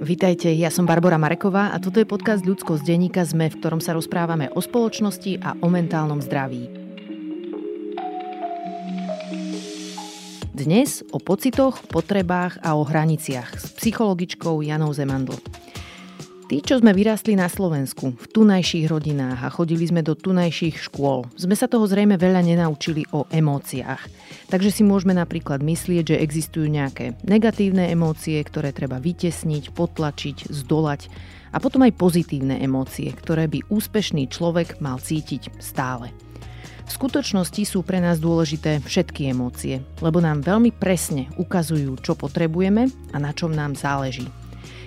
Vítajte, ja som Barbara Mareková a toto je podcast Ľudsko z denníka ZME, v ktorom sa rozprávame o spoločnosti a o mentálnom zdraví. Dnes o pocitoch, potrebách a o hraniciach s psychologičkou Janou Zemandl. Tí, čo sme vyrástli na Slovensku, v tunajších rodinách a chodili sme do tunajších škôl, sme sa toho zrejme veľa nenaučili o emóciách. Takže si môžeme napríklad myslieť, že existujú nejaké negatívne emócie, ktoré treba vytesniť, potlačiť, zdolať a potom aj pozitívne emócie, ktoré by úspešný človek mal cítiť stále. V skutočnosti sú pre nás dôležité všetky emócie, lebo nám veľmi presne ukazujú, čo potrebujeme a na čom nám záleží.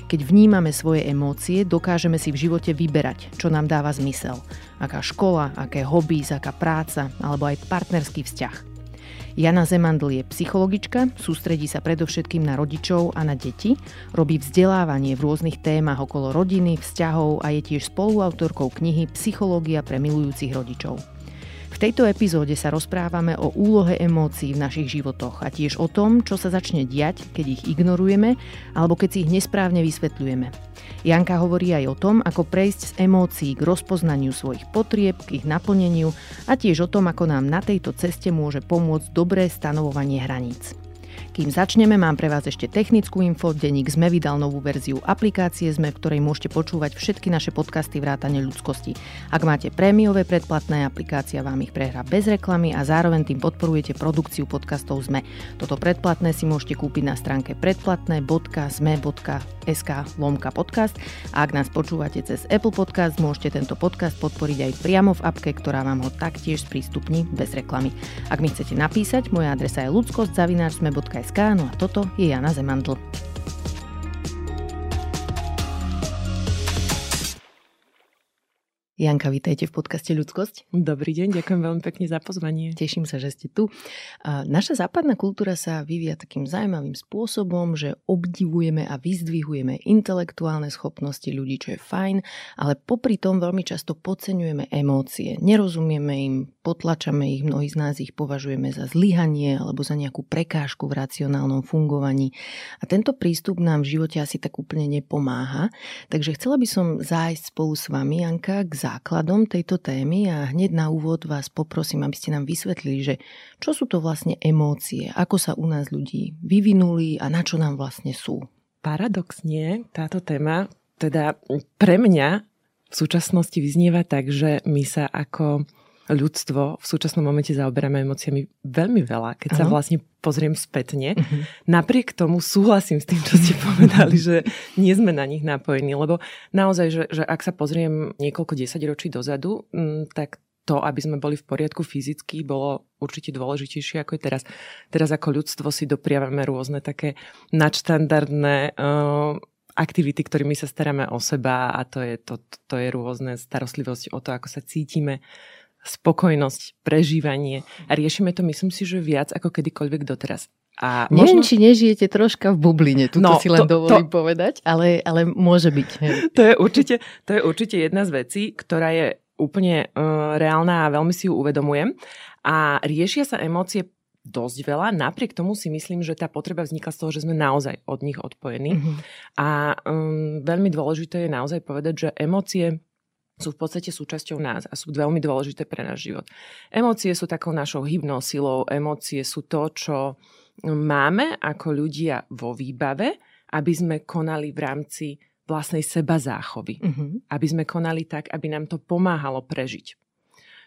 Keď vnímame svoje emócie, dokážeme si v živote vyberať, čo nám dáva zmysel. Aká škola, aké hobby, aká práca alebo aj partnerský vzťah. Jana Zemandl je psychologička, sústredí sa predovšetkým na rodičov a na deti, robí vzdelávanie v rôznych témach okolo rodiny, vzťahov a je tiež spoluautorkou knihy Psychológia pre milujúcich rodičov. Tejto epizóde sa rozprávame o úlohe emócií v našich životoch a tiež o tom, čo sa začne diať, keď ich ignorujeme alebo keď si ich nesprávne vysvetľujeme. Janka hovorí aj o tom, ako prejsť z emócií k rozpoznaniu svojich potrieb, k ich naplneniu a tiež o tom, ako nám na tejto ceste môže pomôcť dobré stanovovanie hraníc. Kým začneme, mám pre vás ešte technickú info. Denník sme vydal novú verziu aplikácie sme, v ktorej môžete počúvať všetky naše podcasty vrátane ľudskosti. Ak máte prémiové predplatné, aplikácia vám ich prehrá bez reklamy a zároveň tým podporujete produkciu podcastov sme. Toto predplatné si môžete kúpiť na stránke predplatné.sme.sk lomka podcast a ak nás počúvate cez Apple Podcast, môžete tento podcast podporiť aj priamo v apke, ktorá vám ho taktiež sprístupní bez reklamy. Ak mi chcete napísať, moja adresa je ľudskosť.sme.sk SK, no a toto je Jana Zemandl. Janka, vítajte v podcaste Ľudskosť. Dobrý deň, ďakujem veľmi pekne za pozvanie. Teším sa, že ste tu. Naša západná kultúra sa vyvíja takým zaujímavým spôsobom, že obdivujeme a vyzdvihujeme intelektuálne schopnosti ľudí, čo je fajn, ale popri tom veľmi často podceňujeme emócie. Nerozumieme im, potlačame ich, mnohí z nás ich považujeme za zlyhanie alebo za nejakú prekážku v racionálnom fungovaní. A tento prístup nám v živote asi tak úplne nepomáha. Takže chcela by som zájsť spolu s vami, Janka, k základom tejto témy a hneď na úvod vás poprosím, aby ste nám vysvetlili, že čo sú to vlastne emócie, ako sa u nás ľudí vyvinuli a na čo nám vlastne sú. Paradoxne táto téma teda pre mňa v súčasnosti vyznieva tak, že my sa ako ľudstvo v súčasnom momente zaoberáme emóciami veľmi veľa, keď Aha. sa vlastne pozriem spätne. Uh-huh. Napriek tomu súhlasím s tým, čo ste povedali, že nie sme na nich napojení, lebo naozaj, že, že ak sa pozriem niekoľko desaťročí dozadu, m, mm, tak to, aby sme boli v poriadku fyzicky, bolo určite dôležitejšie ako je teraz. Teraz ako ľudstvo si dopriavame rôzne také nadštandardné uh, aktivity, ktorými sa staráme o seba a to je, to, to je rôzne starostlivosť o to, ako sa cítime, spokojnosť, prežívanie. A riešime to, myslím si, že viac ako kedykoľvek doteraz. A Neviem, možno... či nežijete troška v bubline, tu no, si len to, dovolím to... povedať, ale, ale môže byť. To je, určite, to je určite jedna z vecí, ktorá je úplne uh, reálna a veľmi si ju uvedomujem. A riešia sa emócie dosť veľa. Napriek tomu si myslím, že tá potreba vznikla z toho, že sme naozaj od nich odpojení. Mm-hmm. A um, veľmi dôležité je naozaj povedať, že emócie sú v podstate súčasťou nás a sú veľmi dôležité pre náš život. Emócie sú takou našou hybnou silou, emócie sú to, čo máme ako ľudia vo výbave, aby sme konali v rámci vlastnej seba záchovy. Mm-hmm. Aby sme konali tak, aby nám to pomáhalo prežiť.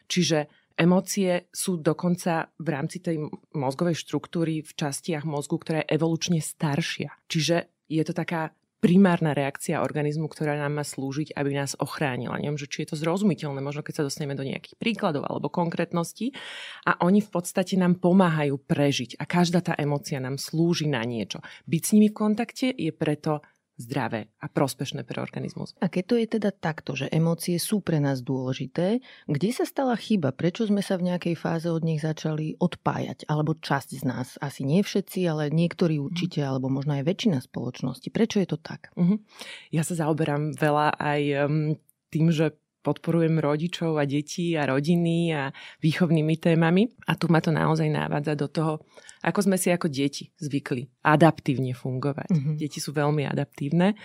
Čiže emócie sú dokonca v rámci tej mozgovej štruktúry v častiach mozgu, ktorá je evolučne staršia. Čiže je to taká primárna reakcia organizmu, ktorá nám má slúžiť, aby nás ochránila. Neviem, že či je to zrozumiteľné, možno keď sa dostaneme do nejakých príkladov alebo konkrétností. A oni v podstate nám pomáhajú prežiť a každá tá emócia nám slúži na niečo. Byť s nimi v kontakte je preto zdravé a prospešné pre organizmus. A keď to je teda takto, že emócie sú pre nás dôležité, kde sa stala chyba? Prečo sme sa v nejakej fáze od nich začali odpájať? Alebo časť z nás? Asi nie všetci, ale niektorí mhm. určite, mm. alebo možno aj väčšina spoločnosti. Prečo je to tak? Mm-hmm. Ja sa zaoberám veľa aj tým, že podporujem rodičov a detí a rodiny a výchovnými témami. A tu ma to naozaj návádza do toho, ako sme si ako deti zvykli adaptívne fungovať. Mm-hmm. Deti sú veľmi adaptívne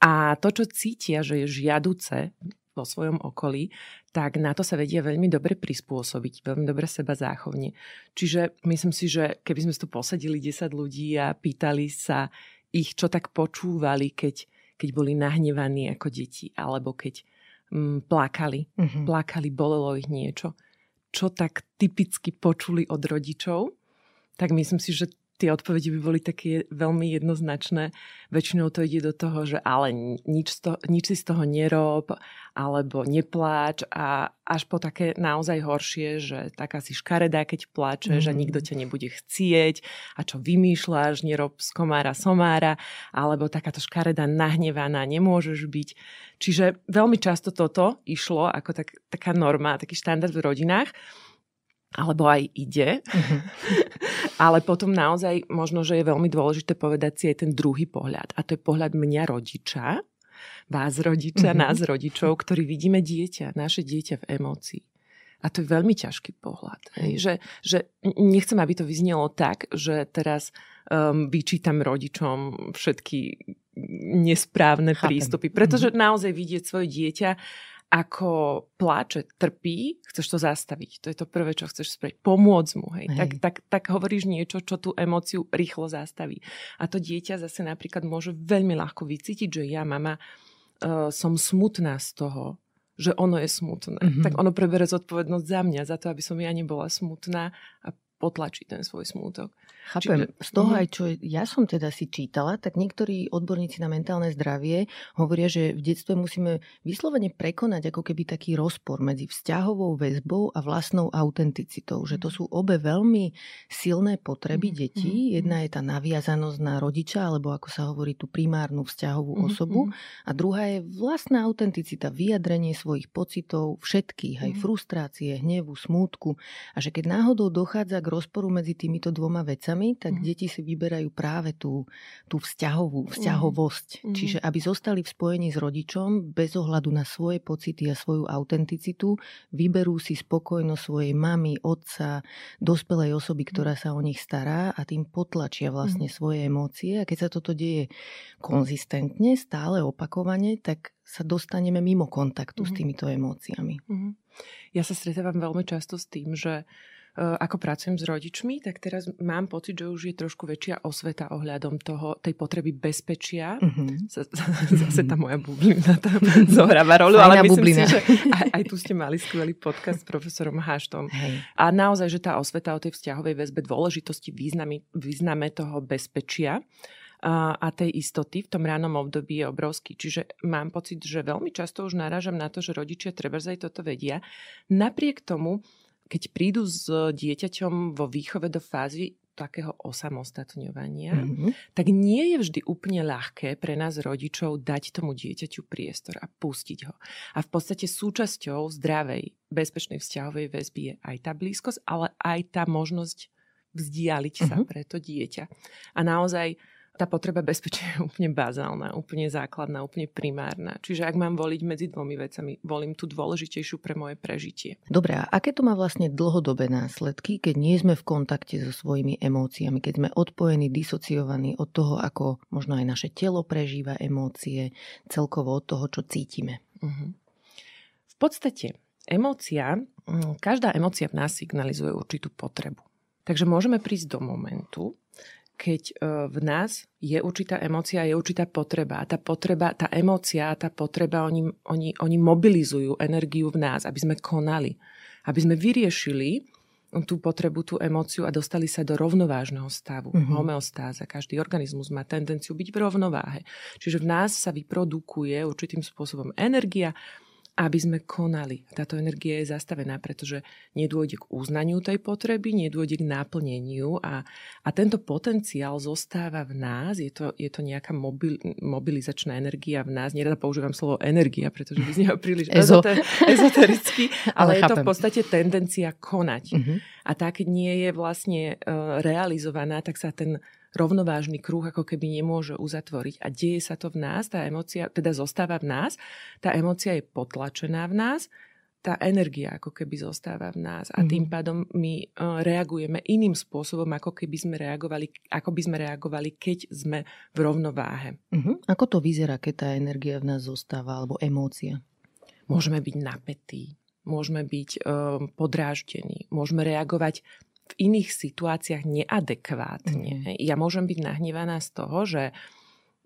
A to, čo cítia, že je žiaduce vo svojom okolí, tak na to sa vedia veľmi dobre prispôsobiť, veľmi dobre seba záchovne. Čiže myslím si, že keby sme tu posadili 10 ľudí a pýtali sa ich, čo tak počúvali, keď, keď boli nahnevaní ako deti, alebo keď mm, plakali, mm-hmm. plakali, bolelo ich niečo, čo tak typicky počuli od rodičov, tak myslím si, že tie odpovede by boli také veľmi jednoznačné. Väčšinou to ide do toho, že ale nič, to, nič si z toho nerob, alebo nepláč a až po také naozaj horšie, že taká si škaredá, keď pláče, mm. že nikto ťa nebude chcieť a čo vymýšľaš, nerob z komára somára, alebo takáto škaredá nahnevaná, nemôžeš byť. Čiže veľmi často toto išlo ako tak, taká norma, taký štandard v rodinách alebo aj ide. Uh-huh. Ale potom naozaj možno, že je veľmi dôležité povedať si aj ten druhý pohľad. A to je pohľad mňa rodiča, vás rodiča, uh-huh. nás rodičov, ktorí vidíme dieťa, naše dieťa v emócii. A to je veľmi ťažký pohľad. Hej. Že, že nechcem, aby to vyznelo tak, že teraz um, vyčítam rodičom všetky nesprávne Chápem. prístupy. Pretože uh-huh. naozaj vidieť svoje dieťa ako pláče, trpí, chceš to zastaviť. To je to prvé, čo chceš spraviť. Pomôcť mu. Hej. Hej. Tak, tak, tak hovoríš niečo, čo tú emóciu rýchlo zastaví. A to dieťa zase napríklad môže veľmi ľahko vycítiť, že ja, mama, uh, som smutná z toho, že ono je smutné. Mm-hmm. Tak ono prebere zodpovednosť za mňa, za to, aby som ja nebola smutná a potlačí ten svoj smútok. Chápem. Z toho mhm. aj, čo ja som teda si čítala, tak niektorí odborníci na mentálne zdravie hovoria, že v detstve musíme vyslovene prekonať ako keby taký rozpor medzi vzťahovou väzbou a vlastnou autenticitou. Že to sú obe veľmi silné potreby mm-hmm. detí. Mhm. Jedna je tá naviazanosť na rodiča, alebo ako sa hovorí, tú primárnu vzťahovú mm-hmm. osobu. A druhá je vlastná autenticita, vyjadrenie svojich pocitov, všetkých, aj mm-hmm. frustrácie, hnevu, smútku. A že keď náhodou dochádza k rozporu medzi týmito dvoma vecami, vecami, tak mm. deti si vyberajú práve tú, tú vzťahovú, vzťahovosť. Mm. Čiže aby zostali v spojení s rodičom, bez ohľadu na svoje pocity a svoju autenticitu, vyberú si spokojnosť svojej mamy, otca, dospelej osoby, mhm. ktorá sa o nich stará a tým potlačia vlastne mm. svoje emócie. A keď sa toto deje konzistentne, stále opakovane, tak sa dostaneme mimo kontaktu mm. s týmito emóciami. Mm. Ja sa stretávam veľmi často s tým, že ako pracujem s rodičmi, tak teraz mám pocit, že už je trošku väčšia osveta ohľadom toho, tej potreby bezpečia. Mm-hmm. Zase tá moja bublina tam zohráva rolu, ale myslím bublina. si, že aj, aj tu ste mali skvelý podcast s profesorom Haštom. Hej. A naozaj, že tá osveta o tej vzťahovej väzbe, dôležitosti, význame, význame toho bezpečia a, a tej istoty v tom ránom období je obrovský. Čiže mám pocit, že veľmi často už narážam na to, že rodičia treba aj toto vedia. Napriek tomu keď prídu s dieťaťom vo výchove do fázy takého osamostatňovania, mm-hmm. tak nie je vždy úplne ľahké pre nás rodičov dať tomu dieťaťu priestor a pustiť ho. A v podstate súčasťou zdravej, bezpečnej vzťahovej väzby je aj tá blízkosť, ale aj tá možnosť vzdialiť sa mm-hmm. pre to dieťa. A naozaj tá potreba bezpečia je úplne bazálna, úplne základná, úplne primárna. Čiže ak mám voliť medzi dvomi vecami, volím tú dôležitejšiu pre moje prežitie. Dobre, a aké to má vlastne dlhodobé následky, keď nie sme v kontakte so svojimi emóciami, keď sme odpojení, disociovaní od toho, ako možno aj naše telo prežíva emócie, celkovo od toho, čo cítime? Uh-huh. V podstate emócia, mm, každá emócia v nás signalizuje určitú potrebu. Takže môžeme prísť do momentu, keď e, v nás je určitá emócia, je určitá potreba. A tá potreba, tá emócia, tá potreba, oni, oni, oni mobilizujú energiu v nás, aby sme konali. Aby sme vyriešili tú potrebu, tú emóciu a dostali sa do rovnovážneho stavu. Mm-hmm. Homeostáza. Každý organizmus má tendenciu byť v rovnováhe. Čiže v nás sa vyprodukuje určitým spôsobom energia, aby sme konali. Táto energia je zastavená, pretože nedôjde k uznaniu tej potreby, nedôjde k náplneniu a, a tento potenciál zostáva v nás, je to, je to nejaká mobil, mobilizačná energia v nás. Nerada používam slovo energia, pretože vyznieha príliš Ezo. ezotericky, ale, ale je to v podstate tendencia konať. Uh-huh. A tak nie je vlastne uh, realizovaná, tak sa ten rovnovážny kruh ako keby nemôže uzatvoriť. A deje sa to v nás, tá emocia teda zostáva v nás, tá emocia je potlačená v nás, tá energia ako keby zostáva v nás a tým mhm. pádom my reagujeme iným spôsobom, ako keby sme reagovali, ako by sme reagovali, keď sme v rovnováhe. Uh-huh. Ako to vyzerá, keď tá energia v nás zostáva, alebo emócia? Môžeme byť napätí, môžeme byť um, podráždení, môžeme reagovať v iných situáciách neadekvátne. Mm. Ja môžem byť nahnevaná z toho, že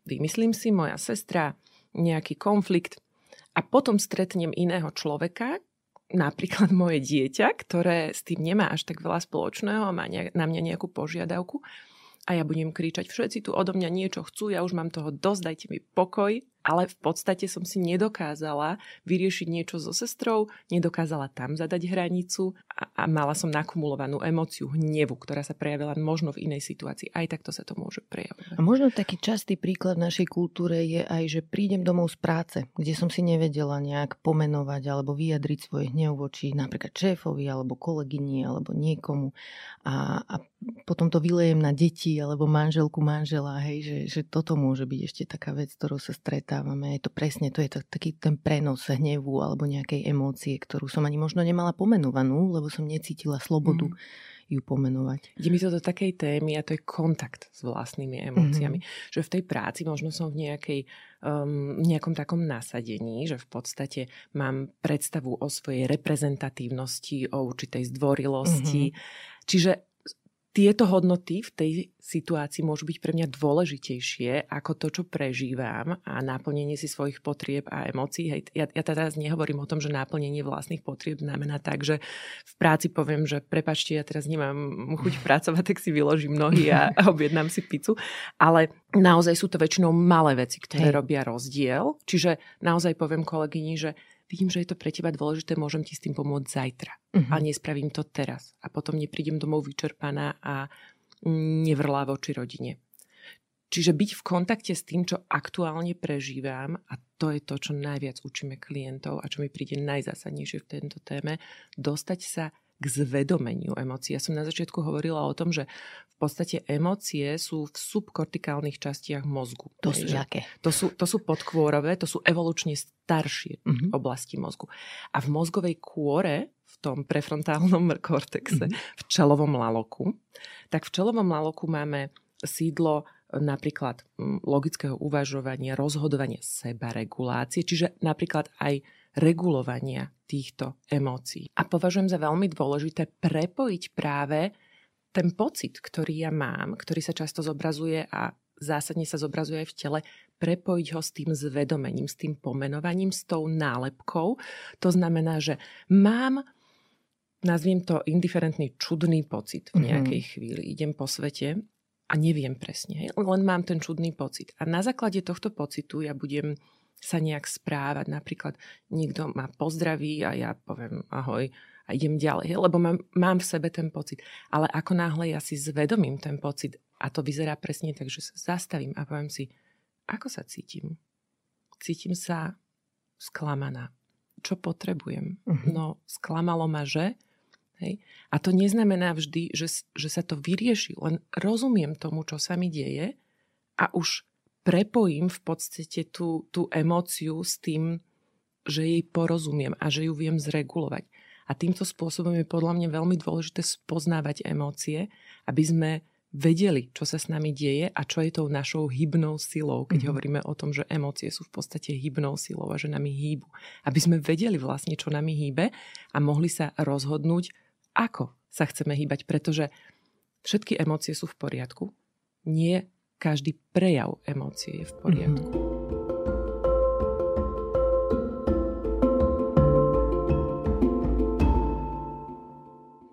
vymyslím si, moja sestra, nejaký konflikt a potom stretnem iného človeka, napríklad moje dieťa, ktoré s tým nemá až tak veľa spoločného a má na mňa nejakú požiadavku a ja budem kričať, všetci tu odo mňa niečo chcú, ja už mám toho dosť, dajte mi pokoj ale v podstate som si nedokázala vyriešiť niečo so sestrou, nedokázala tam zadať hranicu a, a mala som nakumulovanú emóciu hnevu, ktorá sa prejavila možno v inej situácii. Aj takto sa to môže prejavovať. A možno taký častý príklad v našej kultúre je aj, že prídem domov z práce, kde som si nevedela nejak pomenovať alebo vyjadriť svoj hnev voči napríklad šéfovi alebo kolegyni alebo niekomu a, a potom to vylejem na deti alebo manželku, manžela, hej, že, že toto môže byť ešte taká vec, ktorou sa stretá stretávame. Je to presne, to je to, taký ten prenos hnevu alebo nejakej emócie, ktorú som ani možno nemala pomenovanú, lebo som necítila slobodu mm. ju pomenovať. Ide mi to do takej témy a to je kontakt s vlastnými emóciami. Mm-hmm. Že v tej práci možno som v nejakej, um, nejakom takom nasadení, že v podstate mám predstavu o svojej reprezentatívnosti, o určitej zdvorilosti. Mm-hmm. Čiže tieto hodnoty v tej situácii môžu byť pre mňa dôležitejšie ako to, čo prežívam a naplnenie si svojich potrieb a emócií. Hej, ja, ja teraz nehovorím o tom, že naplnenie vlastných potrieb znamená tak, že v práci poviem, že prepačte, ja teraz nemám chuť pracovať, tak si vyložím nohy a, a objednám si pizzu. Ale naozaj sú to väčšinou malé veci, ktoré Hej. robia rozdiel. Čiže naozaj poviem kolegyni, že vidím, že je to pre teba dôležité, môžem ti s tým pomôcť zajtra. Uh-huh. A nespravím to teraz. A potom neprídem domov vyčerpaná a nevrlá voči rodine. Čiže byť v kontakte s tým, čo aktuálne prežívam, a to je to, čo najviac učíme klientov a čo mi príde najzásadnejšie v tejto téme, dostať sa k zvedomeniu emócií. Ja som na začiatku hovorila o tom, že v podstate emócie sú v subkortikálnych častiach mozgu. To sú aké? To sú, to sú podkôrové, to sú evolučne staršie mm-hmm. oblasti mozgu. A v mozgovej kôre, v tom prefrontálnom kortexe, mm-hmm. v čelovom laloku, tak v čelovom laloku máme sídlo napríklad logického uvažovania, rozhodovania, sebaregulácie, čiže napríklad aj regulovania týchto emócií. A považujem za veľmi dôležité prepojiť práve ten pocit, ktorý ja mám, ktorý sa často zobrazuje a zásadne sa zobrazuje aj v tele, prepojiť ho s tým zvedomením, s tým pomenovaním, s tou nálepkou. To znamená, že mám nazviem to indiferentný, čudný pocit v mhm. nejakej mm-hmm. chvíli. Idem po svete a neviem presne, len mám ten čudný pocit. A na základe tohto pocitu ja budem sa nejak správať. Napríklad niekto ma pozdraví a ja poviem ahoj a idem ďalej, lebo mám, mám v sebe ten pocit. Ale ako náhle ja si zvedomím ten pocit a to vyzerá presne tak, že sa zastavím a poviem si, ako sa cítim. Cítim sa sklamaná. Čo potrebujem? Uh-huh. No, sklamalo ma, že... Hej. A to neznamená vždy, že, že sa to vyrieši, len rozumiem tomu, čo sa mi deje a už prepojím v podstate tú, tú emóciu s tým, že jej porozumiem a že ju viem zregulovať. A týmto spôsobom je podľa mňa veľmi dôležité spoznávať emócie, aby sme vedeli, čo sa s nami deje a čo je tou našou hybnou silou, keď mm-hmm. hovoríme o tom, že emócie sú v podstate hybnou silou a že nami hýbu. Aby sme vedeli vlastne, čo nami hýbe a mohli sa rozhodnúť, ako sa chceme hýbať, pretože všetky emócie sú v poriadku. Nie každý prejav emócie je v poriadku. Mm-hmm.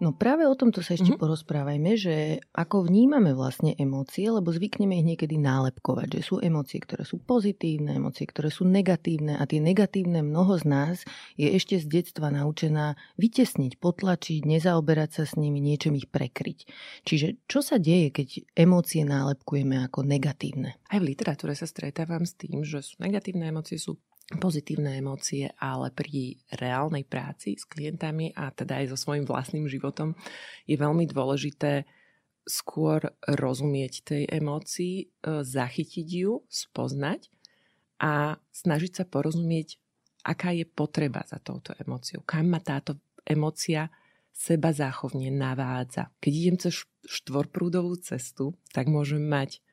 No práve o tomto sa ešte mm-hmm. porozprávajme, že ako vnímame vlastne emócie, lebo zvykneme ich niekedy nálepkovať, že sú emócie, ktoré sú pozitívne, emócie, ktoré sú negatívne a tie negatívne mnoho z nás je ešte z detstva naučená vytesniť, potlačiť, nezaoberať sa s nimi, niečím ich prekryť. Čiže čo sa deje, keď emócie nálepkujeme ako negatívne? Aj v literatúre sa stretávam s tým, že sú negatívne emócie sú pozitívne emócie, ale pri reálnej práci s klientami a teda aj so svojím vlastným životom je veľmi dôležité skôr rozumieť tej emócii, e, zachytiť ju, spoznať a snažiť sa porozumieť, aká je potreba za touto emóciou, kam ma táto emócia seba záchovne navádza. Keď idem cez štvorprúdovú cestu, tak môžem mať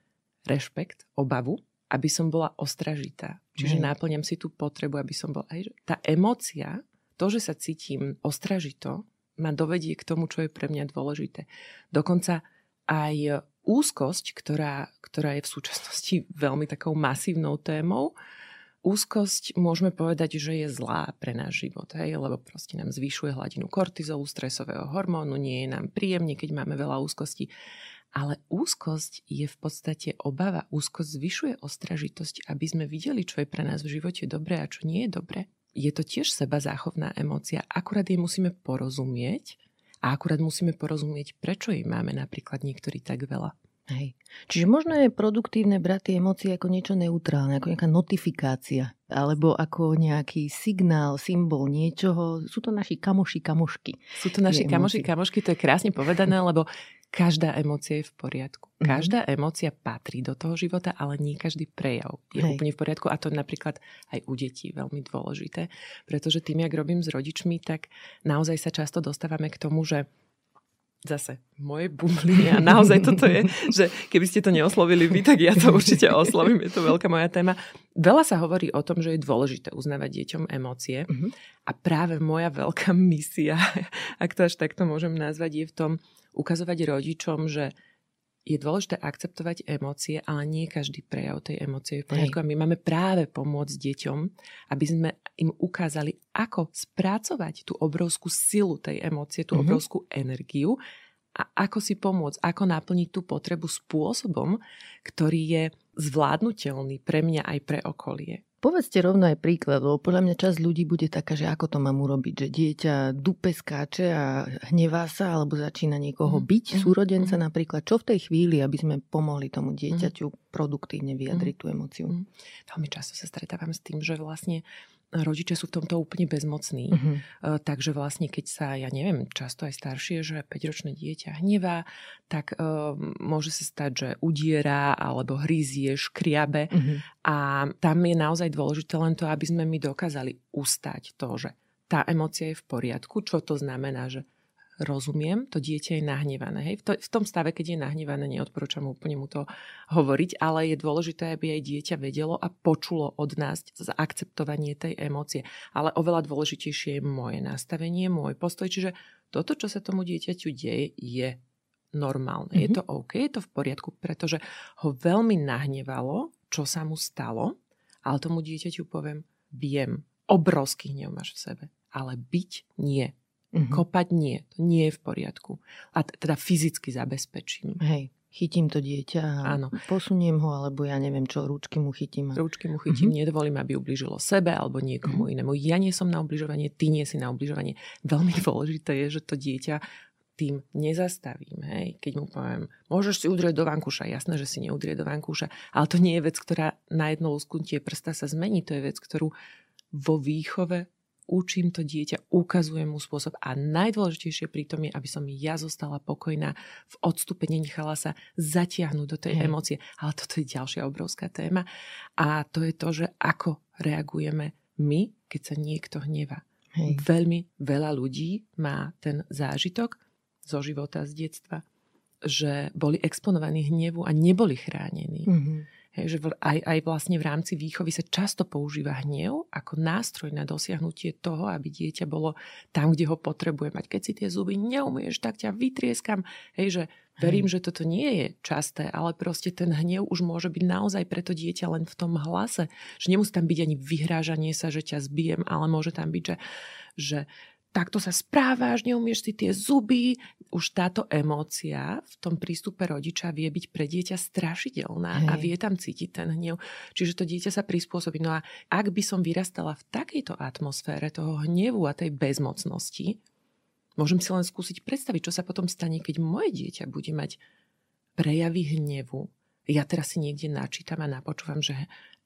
rešpekt, obavu, aby som bola ostražitá. Čiže mm. náplňam si tú potrebu, aby som bola... Aj, tá emócia, to, že sa cítim ostražito, ma dovedie k tomu, čo je pre mňa dôležité. Dokonca aj úzkosť, ktorá, ktorá je v súčasnosti veľmi takou masívnou témou, úzkosť môžeme povedať, že je zlá pre náš život, hej? lebo proste nám zvyšuje hladinu kortizolu, stresového hormónu, nie je nám príjemne, keď máme veľa úzkosti. Ale úzkosť je v podstate obava. Úzkosť zvyšuje ostražitosť, aby sme videli, čo je pre nás v živote dobré a čo nie je dobré. Je to tiež seba záchovná emócia, akurát jej musíme porozumieť a akurát musíme porozumieť, prečo jej máme napríklad niektorí tak veľa. Hej. Čiže možno je produktívne brať tie emócie ako niečo neutrálne, ako nejaká notifikácia, alebo ako nejaký signál, symbol niečoho. Sú to naši kamoši, kamošky. Sú to naši kamoši, kamošky, to je krásne povedané, lebo každá emócia je v poriadku. Mhm. Každá mm-hmm. emócia patrí do toho života, ale nie každý prejav je Hej. úplne v poriadku. A to je napríklad aj u detí veľmi dôležité, pretože tým, jak robím s rodičmi, tak naozaj sa často dostávame k tomu, že zase moje bubliny a naozaj toto je, že keby ste to neoslovili vy, tak ja to určite oslovím, je to veľká moja téma. Veľa sa hovorí o tom, že je dôležité uznávať deťom emócie uh-huh. a práve moja veľká misia, ak to až takto môžem nazvať, je v tom ukazovať rodičom, že je dôležité akceptovať emócie, ale nie každý prejav tej emócie je v poriadku. A my máme práve pomôcť deťom, aby sme im ukázali, ako spracovať tú obrovskú silu tej emócie, tú mm-hmm. obrovskú energiu a ako si pomôcť, ako naplniť tú potrebu spôsobom, ktorý je zvládnutelný pre mňa aj pre okolie. Povedzte rovno aj príklad, lebo podľa mňa časť ľudí bude taká, že ako to mám urobiť, že dieťa dupe skáče a hnevá sa, alebo začína niekoho byť, mm. súrodenca mm. napríklad. Čo v tej chvíli, aby sme pomohli tomu dieťaťu mm. produktívne vyjadriť mm. tú emociu? Mm. Veľmi často sa stretávam s tým, že vlastne rodičia sú v tomto úplne bezmocní. Uh-huh. Takže vlastne, keď sa, ja neviem, často aj staršie, že 5-ročné dieťa hnevá, tak uh, môže sa stať, že udiera alebo hryzie, škriabe. Uh-huh. A tam je naozaj dôležité len to, aby sme my dokázali ustať to, že tá emocia je v poriadku. Čo to znamená, že rozumiem, to dieťa je nahnevané. Hej? V, to, v tom stave, keď je nahnevané, neodporúčam úplne mu to hovoriť, ale je dôležité, aby aj dieťa vedelo a počulo od nás za akceptovanie tej emócie. Ale oveľa dôležitejšie je moje nastavenie, môj postoj. Čiže toto, čo sa tomu dieťaťu deje, je normálne. Mm-hmm. Je mhm. to OK, je to v poriadku, pretože ho veľmi nahnevalo, čo sa mu stalo, ale tomu dieťaťu poviem, viem, obrovský hnev máš v sebe, ale byť nie. Mm-hmm. Kopať nie, to nie je v poriadku. A teda fyzicky zabezpečím. Hej, chytím to dieťa a Áno. posuniem ho, alebo ja neviem čo, ručky mu chytím. A... Ručky mu chytím, mm-hmm. nedovolím, aby ubližilo sebe alebo niekomu mm-hmm. inému. Ja nie som na ubližovanie, ty nie si na ubližovanie. Veľmi dôležité je, že to dieťa tým nezastavím. Hej. Keď mu poviem, môžeš si udrieť do vankúša, jasné, že si neudrie do vankúša, ale to nie je vec, ktorá na jedno lusknutie prsta sa zmení, to je vec, ktorú vo výchove učím to dieťa, ukazujem mu spôsob a najdôležitejšie pri tom je, aby som ja zostala pokojná, v odstupe nenechala sa zatiahnuť do tej Hej. emócie. Ale toto je ďalšia obrovská téma a to je to, že ako reagujeme my, keď sa niekto hneva. Hej. Veľmi veľa ľudí má ten zážitok zo života, z detstva, že boli exponovaní hnevu a neboli chránení. Mm-hmm. Hej, že aj, aj vlastne v rámci výchovy sa často používa hnev ako nástroj na dosiahnutie toho, aby dieťa bolo tam, kde ho potrebuje mať. Keď si tie zuby neumieš, tak ťa vytrieskam. Hej, že verím, že toto nie je časté, ale proste ten hnev už môže byť naozaj pre to dieťa len v tom hlase. Že nemusí tam byť ani vyhrážanie sa, že ťa zbijem, ale môže tam byť, že, že takto sa správaš, neumieš si tie zuby. Už táto emócia v tom prístupe rodiča vie byť pre dieťa strašidelná Hej. a vie tam cítiť ten hnev. Čiže to dieťa sa prispôsobí. No a ak by som vyrastala v takejto atmosfére toho hnevu a tej bezmocnosti, môžem si len skúsiť predstaviť, čo sa potom stane, keď moje dieťa bude mať prejavy hnevu. Ja teraz si niekde načítam a napočúvam, že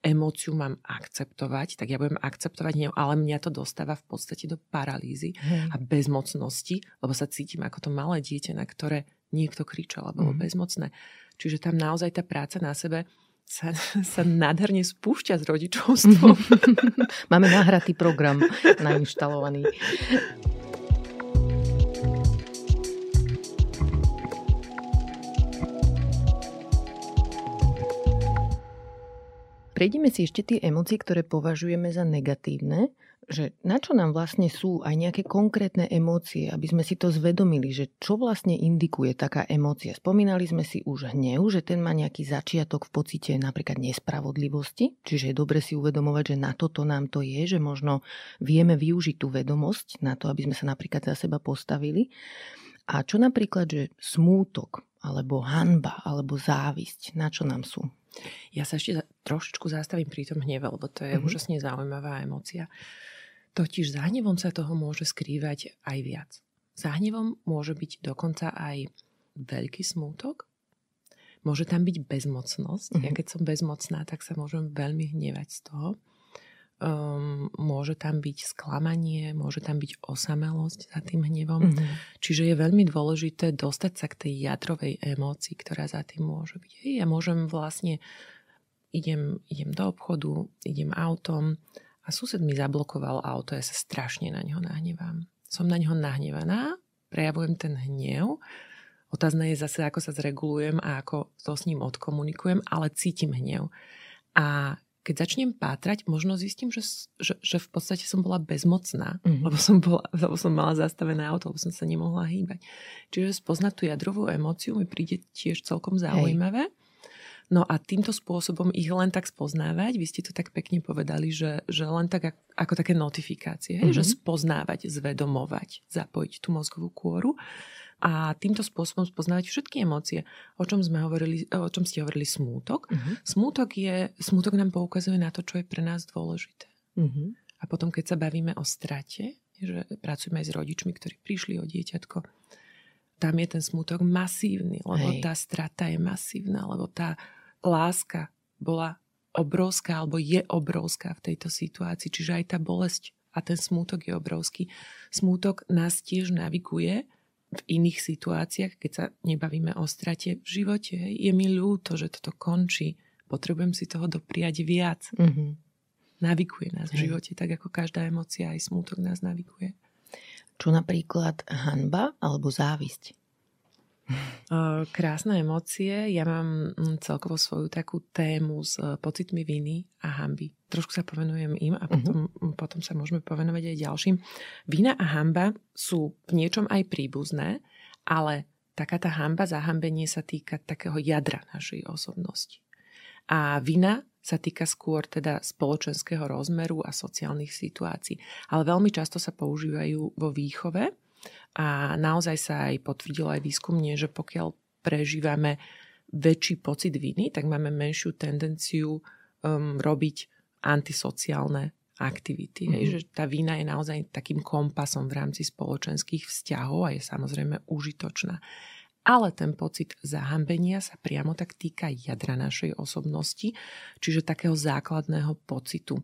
emóciu mám akceptovať, tak ja budem akceptovať hnev, ale mňa to dostáva v podstate do paralýzy hmm. a bezmocnosti, lebo sa cítim ako to malé dieťa, na ktoré niekto kričal a bolo hmm. bezmocné. Čiže tam naozaj tá práca na sebe sa, sa nádherne spúšťa s rodičovstvom. Máme nahratý program nainštalovaný. Prejdeme si ešte tie emócie, ktoré považujeme za negatívne že na čo nám vlastne sú aj nejaké konkrétne emócie, aby sme si to zvedomili, že čo vlastne indikuje taká emócia. Spomínali sme si už hnev, že ten má nejaký začiatok v pocite napríklad nespravodlivosti, čiže je dobre si uvedomovať, že na toto nám to je, že možno vieme využiť tú vedomosť na to, aby sme sa napríklad za seba postavili. A čo napríklad, že smútok, alebo hanba, alebo závisť, na čo nám sú? Ja sa ešte trošičku zastavím pri tom hneve, lebo to je mm-hmm. úžasne zaujímavá emócia. Totiž za hnevom sa toho môže skrývať aj viac. Za hnevom môže byť dokonca aj veľký smútok, môže tam byť bezmocnosť. Mm-hmm. Ja keď som bezmocná, tak sa môžem veľmi hnevať z toho. Um, môže tam byť sklamanie, môže tam byť osamelosť za tým hnevom. Mm-hmm. Čiže je veľmi dôležité dostať sa k tej jadrovej emócii, ktorá za tým môže byť. Hej, ja môžem vlastne, idem, idem do obchodu, idem autom, a sused mi zablokoval auto, ja sa strašne na neho nahnevám. Som na neho nahnevaná, prejavujem ten hnev, Otázne je zase, ako sa zregulujem a ako to s ním odkomunikujem, ale cítim hnev. A keď začnem pátrať, možno zistím, že, že, že v podstate som bola bezmocná, mm-hmm. lebo, som bola, lebo som mala zastavené auto, lebo som sa nemohla hýbať. Čiže spoznať tú jadrovú emóciu mi príde tiež celkom zaujímavé. Hej. No a týmto spôsobom ich len tak spoznávať, vy ste to tak pekne povedali, že, že len tak ako, ako také notifikácie, mm-hmm. že mhm. spoznávať, zvedomovať, zapojiť tú mozgovú kôru a týmto spôsobom spoznávať všetky emócie. O čom, sme hovorili, o čom ste hovorili smútok. Mm-hmm. Smútok, je, smútok nám poukazuje na to, čo je pre nás dôležité. Mm-hmm. A potom, keď sa bavíme o strate, že pracujeme aj s rodičmi, ktorí prišli o dieťatko, tam je ten smútok masívny, lebo Hej. tá strata je masívna, lebo tá láska bola obrovská alebo je obrovská v tejto situácii. Čiže aj tá bolesť a ten smútok je obrovský. Smútok nás tiež naviguje v iných situáciách, keď sa nebavíme o strate v živote. Je mi ľúto, že toto končí. Potrebujem si toho dopriať viac. Mm-hmm. Naviguje nás v živote, tak ako každá emocia, aj smútok nás naviguje. Čo napríklad hanba alebo závisť? Krásne emócie. Ja mám mm, celkovo svoju takú tému s e, pocitmi viny a hamby. Trošku sa povenujem im a potom, uh-huh. potom sa môžeme povenovať aj ďalším. Vina a hamba sú v niečom aj príbuzné, ale taká tá hamba, zahambenie sa týka takého jadra našej osobnosti. A vina sa týka skôr teda spoločenského rozmeru a sociálnych situácií. Ale veľmi často sa používajú vo výchove, a naozaj sa aj potvrdilo aj výskumne, že pokiaľ prežívame väčší pocit viny, tak máme menšiu tendenciu um, robiť antisociálne aktivity. Mm-hmm. Hej, že tá vína je naozaj takým kompasom v rámci spoločenských vzťahov a je samozrejme užitočná. Ale ten pocit zahambenia sa priamo tak týka jadra našej osobnosti, čiže takého základného pocitu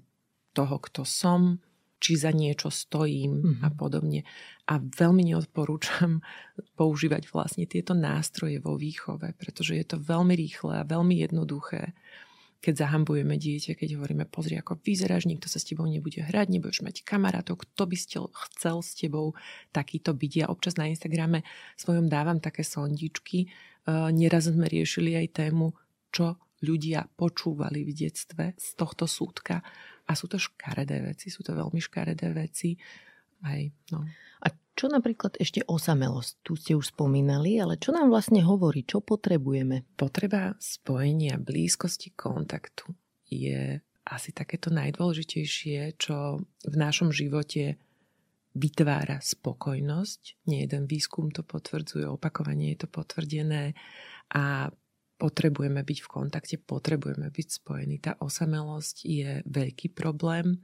toho, kto som, či za niečo stojím mm-hmm. a mhm. podobne. A veľmi neodporúčam používať vlastne tieto nástroje vo výchove, pretože je to veľmi rýchle a veľmi jednoduché keď zahambujeme dieťa, keď hovoríme, pozri, ako vyzeráš, nikto sa s tebou nebude hrať, nebudeš mať kamarátov, kto by ste chcel s tebou takýto byť. Ja občas na Instagrame svojom dávam také sondičky. Neraz sme riešili aj tému, čo ľudia počúvali v detstve z tohto súdka a sú to škaredé veci, sú to veľmi škaredé veci. Aj, no. A čo napríklad ešte osamelosť? Tu ste už spomínali, ale čo nám vlastne hovorí? Čo potrebujeme? Potreba spojenia, blízkosti, kontaktu je asi takéto najdôležitejšie, čo v našom živote vytvára spokojnosť. Nie jeden výskum to potvrdzuje, opakovanie je to potvrdené a potrebujeme byť v kontakte, potrebujeme byť spojení. Tá osamelosť je veľký problém.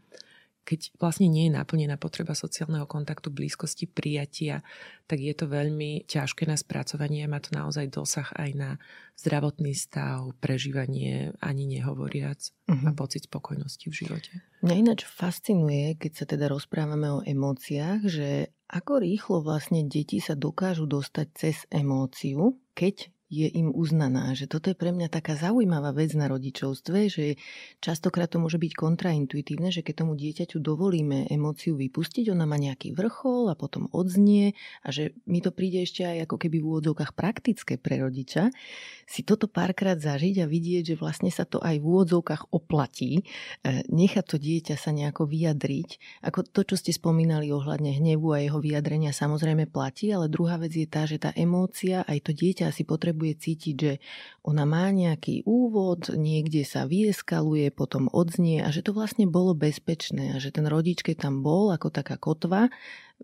Keď vlastne nie je naplnená potreba sociálneho kontaktu, blízkosti, prijatia, tak je to veľmi ťažké na spracovanie má to naozaj dosah aj na zdravotný stav, prežívanie, ani nehovoriac uh-huh. a pocit spokojnosti v živote. Mňa ináč fascinuje, keď sa teda rozprávame o emóciách, že ako rýchlo vlastne deti sa dokážu dostať cez emóciu, keď je im uznaná. Že toto je pre mňa taká zaujímavá vec na rodičovstve, že častokrát to môže byť kontraintuitívne, že keď tomu dieťaťu dovolíme emóciu vypustiť, ona má nejaký vrchol a potom odznie a že mi to príde ešte aj ako keby v úvodzovkách praktické pre rodiča, si toto párkrát zažiť a vidieť, že vlastne sa to aj v úvodzovkách oplatí, e, nechať to dieťa sa nejako vyjadriť. Ako to, čo ste spomínali ohľadne hnevu a jeho vyjadrenia samozrejme platí, ale druhá vec je tá, že tá emócia, aj to dieťa si potrebuje bude cítiť, že ona má nejaký úvod, niekde sa vyeskaluje, potom odznie a že to vlastne bolo bezpečné a že ten rodič, keď tam bol ako taká kotva,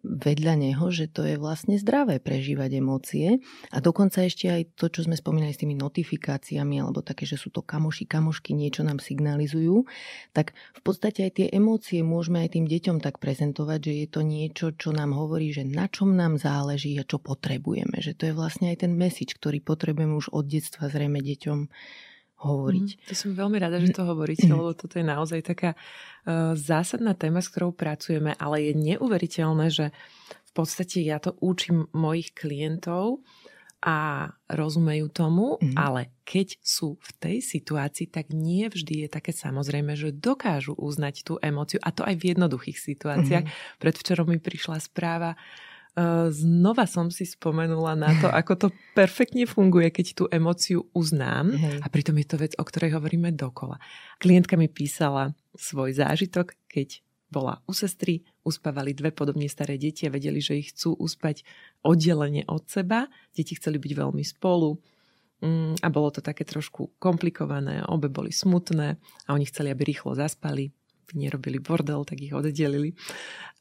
vedľa neho, že to je vlastne zdravé prežívať emócie a dokonca ešte aj to, čo sme spomínali s tými notifikáciami alebo také, že sú to kamoši, kamošky, niečo nám signalizujú, tak v podstate aj tie emócie môžeme aj tým deťom tak prezentovať, že je to niečo, čo nám hovorí, že na čom nám záleží a čo potrebujeme. Že to je vlastne aj ten message, ktorý potrebujeme už od detstva zrejme deťom hovoriť. Mm, to som veľmi rada, že to hovoríte, lebo toto je naozaj taká uh, zásadná téma, s ktorou pracujeme, ale je neuveriteľné, že v podstate ja to učím mojich klientov a rozumejú tomu, mm. ale keď sú v tej situácii, tak nie vždy je také samozrejme, že dokážu uznať tú emóciu a to aj v jednoduchých situáciách. Mm. Predvčerom mi prišla správa, Eh, znova som si spomenula na to, ako to perfektne funguje, keď tú emóciu uznám. Hej. A pritom je to vec, o ktorej hovoríme dokola. Klientka mi písala svoj zážitok, keď bola u sestry, uspávali dve podobne staré deti a vedeli, že ich chcú uspať oddelenie od seba. Deti chceli byť veľmi spolu mm, a bolo to také trošku komplikované, obe boli smutné a oni chceli, aby rýchlo zaspali nerobili bordel, tak ich oddelili.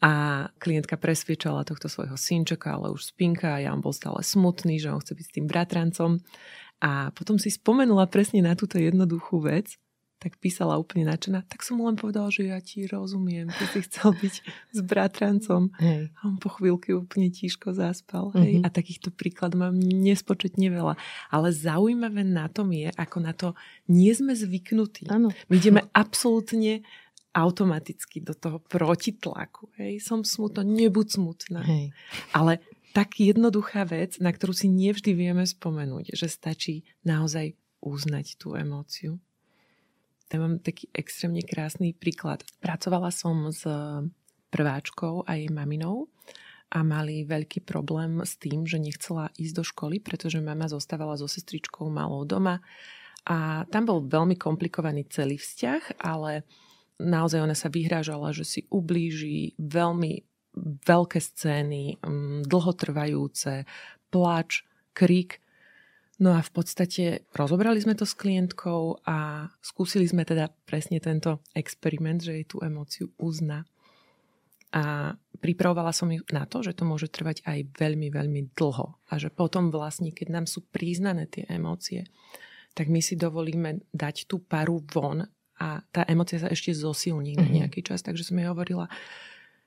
A klientka presviečala tohto svojho synčeka, ale už spinka a ja on bol stále smutný, že on chce byť s tým bratrancom. A potom si spomenula presne na túto jednoduchú vec, tak písala úplne nadšená, tak som mu len povedal, že ja ti rozumiem, ty si chcel byť s bratrancom. Hej. A on po chvíľke úplne tížko zaspal. Mm-hmm. Hej. Mhm. A takýchto príkladov mám nespočetne veľa. Ale zaujímavé na tom je, ako na to nie sme zvyknutí. Ano. My ideme absolútne automaticky do toho protitlaku. Hej. Som smutná, nebuď smutná. Hej. Ale tak jednoduchá vec, na ktorú si nevždy vieme spomenúť, že stačí naozaj uznať tú emóciu. Ja mám taký extrémne krásny príklad. Pracovala som s prváčkou a jej maminou a mali veľký problém s tým, že nechcela ísť do školy, pretože mama zostávala so sestričkou malou doma a tam bol veľmi komplikovaný celý vzťah, ale naozaj ona sa vyhrážala, že si ublíži veľmi veľké scény, mm, dlhotrvajúce, plač, krik. No a v podstate rozobrali sme to s klientkou a skúsili sme teda presne tento experiment, že jej tú emóciu uzná. A pripravovala som ju na to, že to môže trvať aj veľmi, veľmi dlho. A že potom vlastne, keď nám sú príznané tie emócie, tak my si dovolíme dať tú paru von a tá emocia sa ešte zosilní na mhm. nejaký čas. Takže som jej hovorila,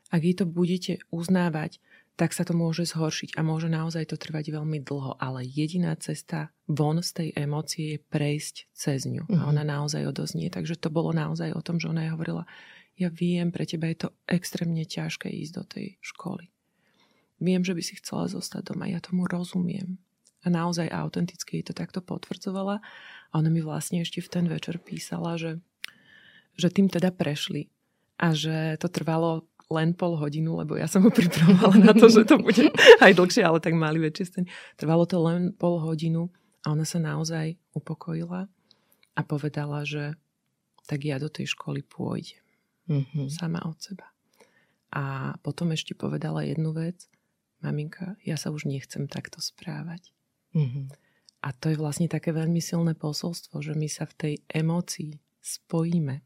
ak jej to budete uznávať, tak sa to môže zhoršiť a môže naozaj to trvať veľmi dlho. Ale jediná cesta von z tej emócie je prejsť cez ňu. A mhm. ona naozaj odoznie. Takže to bolo naozaj o tom, že ona jej hovorila, ja viem, pre teba je to extrémne ťažké ísť do tej školy. Viem, že by si chcela zostať doma, ja tomu rozumiem. A naozaj autenticky to takto potvrdzovala. A ona mi vlastne ešte v ten večer písala, že že tým teda prešli a že to trvalo len pol hodinu, lebo ja som ho pripravovala na to, že to bude aj dlhšie, ale tak mali väčšie scény. Trvalo to len pol hodinu a ona sa naozaj upokojila a povedala, že tak ja do tej školy pôjdem. Mm-hmm. Sama od seba. A potom ešte povedala jednu vec. Maminka, ja sa už nechcem takto správať. Mm-hmm. A to je vlastne také veľmi silné posolstvo, že my sa v tej emócii spojíme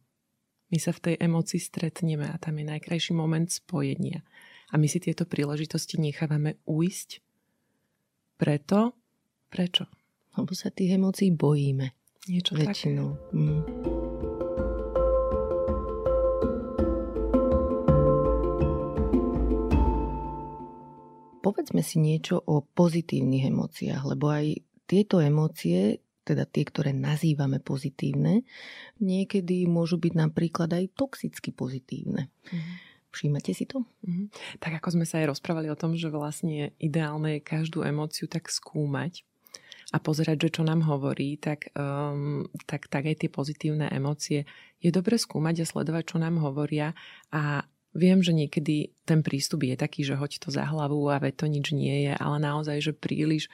my sa v tej emocii stretneme a tam je najkrajší moment spojenia. A my si tieto príležitosti nechávame uísť. Preto? Prečo? Lebo sa tých emócií bojíme. Niečo väčšinou. Také. Mm. Povedzme si niečo o pozitívnych emóciách, lebo aj tieto emócie teda tie, ktoré nazývame pozitívne, niekedy môžu byť napríklad aj toxicky pozitívne. Mm-hmm. Všímate si to? Mm-hmm. Tak ako sme sa aj rozprávali o tom, že vlastne ideálne je každú emóciu tak skúmať a pozerať, že čo nám hovorí, tak, um, tak, tak aj tie pozitívne emócie je dobre skúmať a sledovať, čo nám hovoria a Viem, že niekedy ten prístup je taký, že hoď to za hlavu a veď to nič nie je, ale naozaj, že príliš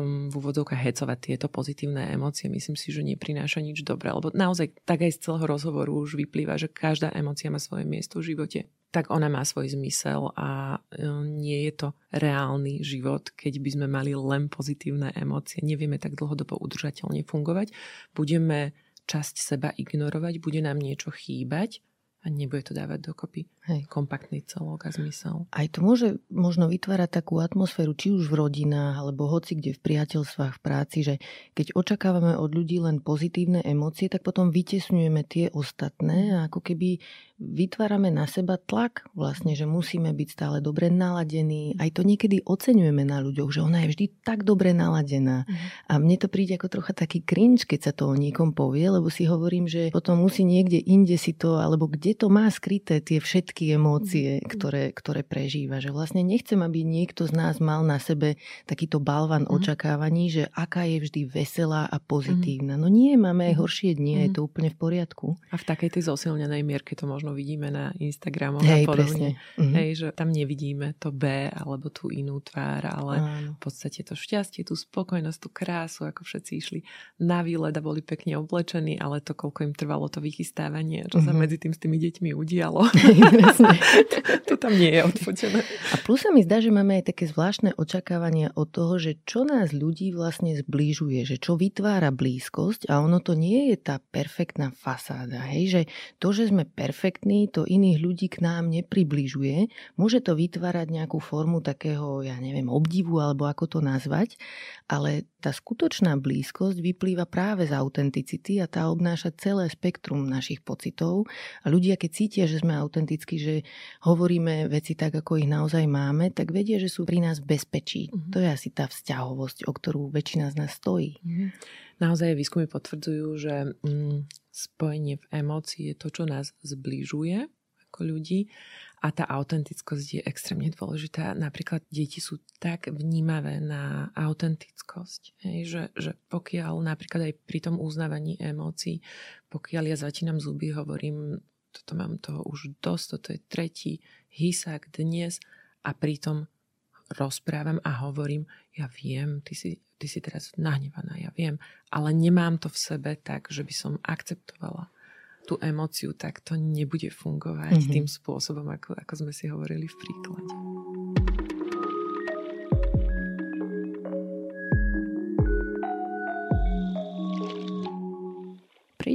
um, v úvodzovkách hecovať tieto pozitívne emócie, myslím si, že neprináša nič dobré, lebo naozaj tak aj z celého rozhovoru už vyplýva, že každá emócia má svoje miesto v živote. Tak ona má svoj zmysel a um, nie je to reálny život, keď by sme mali len pozitívne emócie. Nevieme tak dlhodobo udržateľne fungovať. Budeme časť seba ignorovať, bude nám niečo chýbať a nebude to dávať dokopy Hej. kompaktný celok a zmysel. Aj to môže možno vytvárať takú atmosféru, či už v rodinách, alebo hoci kde v priateľstvách, v práci, že keď očakávame od ľudí len pozitívne emócie, tak potom vytesňujeme tie ostatné a ako keby vytvárame na seba tlak vlastne, že musíme byť stále dobre naladení. Aj to niekedy oceňujeme na ľuďoch, že ona je vždy tak dobre naladená. Mm. A mne to príde ako trocha taký cringe, keď sa to o niekom povie, lebo si hovorím, že potom musí niekde inde si to, alebo kde to má skryté tie všetky emócie, mm. ktoré, ktoré prežíva. Že vlastne nechcem, aby niekto z nás mal na sebe takýto balvan mm. očakávaní, že aká je vždy veselá a pozitívna. Mm. No nie, máme aj horšie dni, mm. je to úplne v poriadku. A v takej tej zosilnenej mierke to možno vidíme na Instagramu Hej, a podobne. Mm. Hej, že tam nevidíme to B alebo tú inú tvár, ale Áno. v podstate to šťastie, tú spokojnosť, tú krásu, ako všetci išli na výlet a boli pekne oblečení, ale to, koľko im trvalo to vychystávanie, čo sa mhm. medzi tým s tými deťmi udialo. to tam nie je odfotené. A plus sa mi zdá, že máme aj také zvláštne očakávania od toho, že čo nás ľudí vlastne zbližuje, že čo vytvára blízkosť a ono to nie je tá perfektná fasáda. Hej? Že to, že sme perfektní, to iných ľudí k nám nepribližuje. Môže to vytvárať nejakú formu takého, ja neviem, obdivu alebo ako to nazvať, ale tá skutočná blízkosť vyplýva práve z autenticity a tá obnáša celé spektrum našich pocitov. A ľudia, keď cítia, že sme autentickí, že hovoríme veci tak, ako ich naozaj máme, tak vedia, že sú pri nás v bezpečí. Mm-hmm. To je asi tá vzťahovosť, o ktorú väčšina z nás stojí. Mm-hmm. Naozaj výskumy potvrdzujú, že mm, spojenie v emócii je to, čo nás zbližuje ako ľudí a tá autentickosť je extrémne dôležitá. Napríklad deti sú tak vnímavé na autentickosť, hej, že, že pokiaľ napríklad aj pri tom uznávaní emócií, pokiaľ ja začínam zuby, hovorím, toto mám toho už dosť, toto je tretí hysák dnes a pritom rozprávam a hovorím, ja viem, ty si, ty si teraz nahnevaná, ja viem, ale nemám to v sebe tak, že by som akceptovala tú emóciu, tak to nebude fungovať mm-hmm. tým spôsobom, ako, ako sme si hovorili v príklade.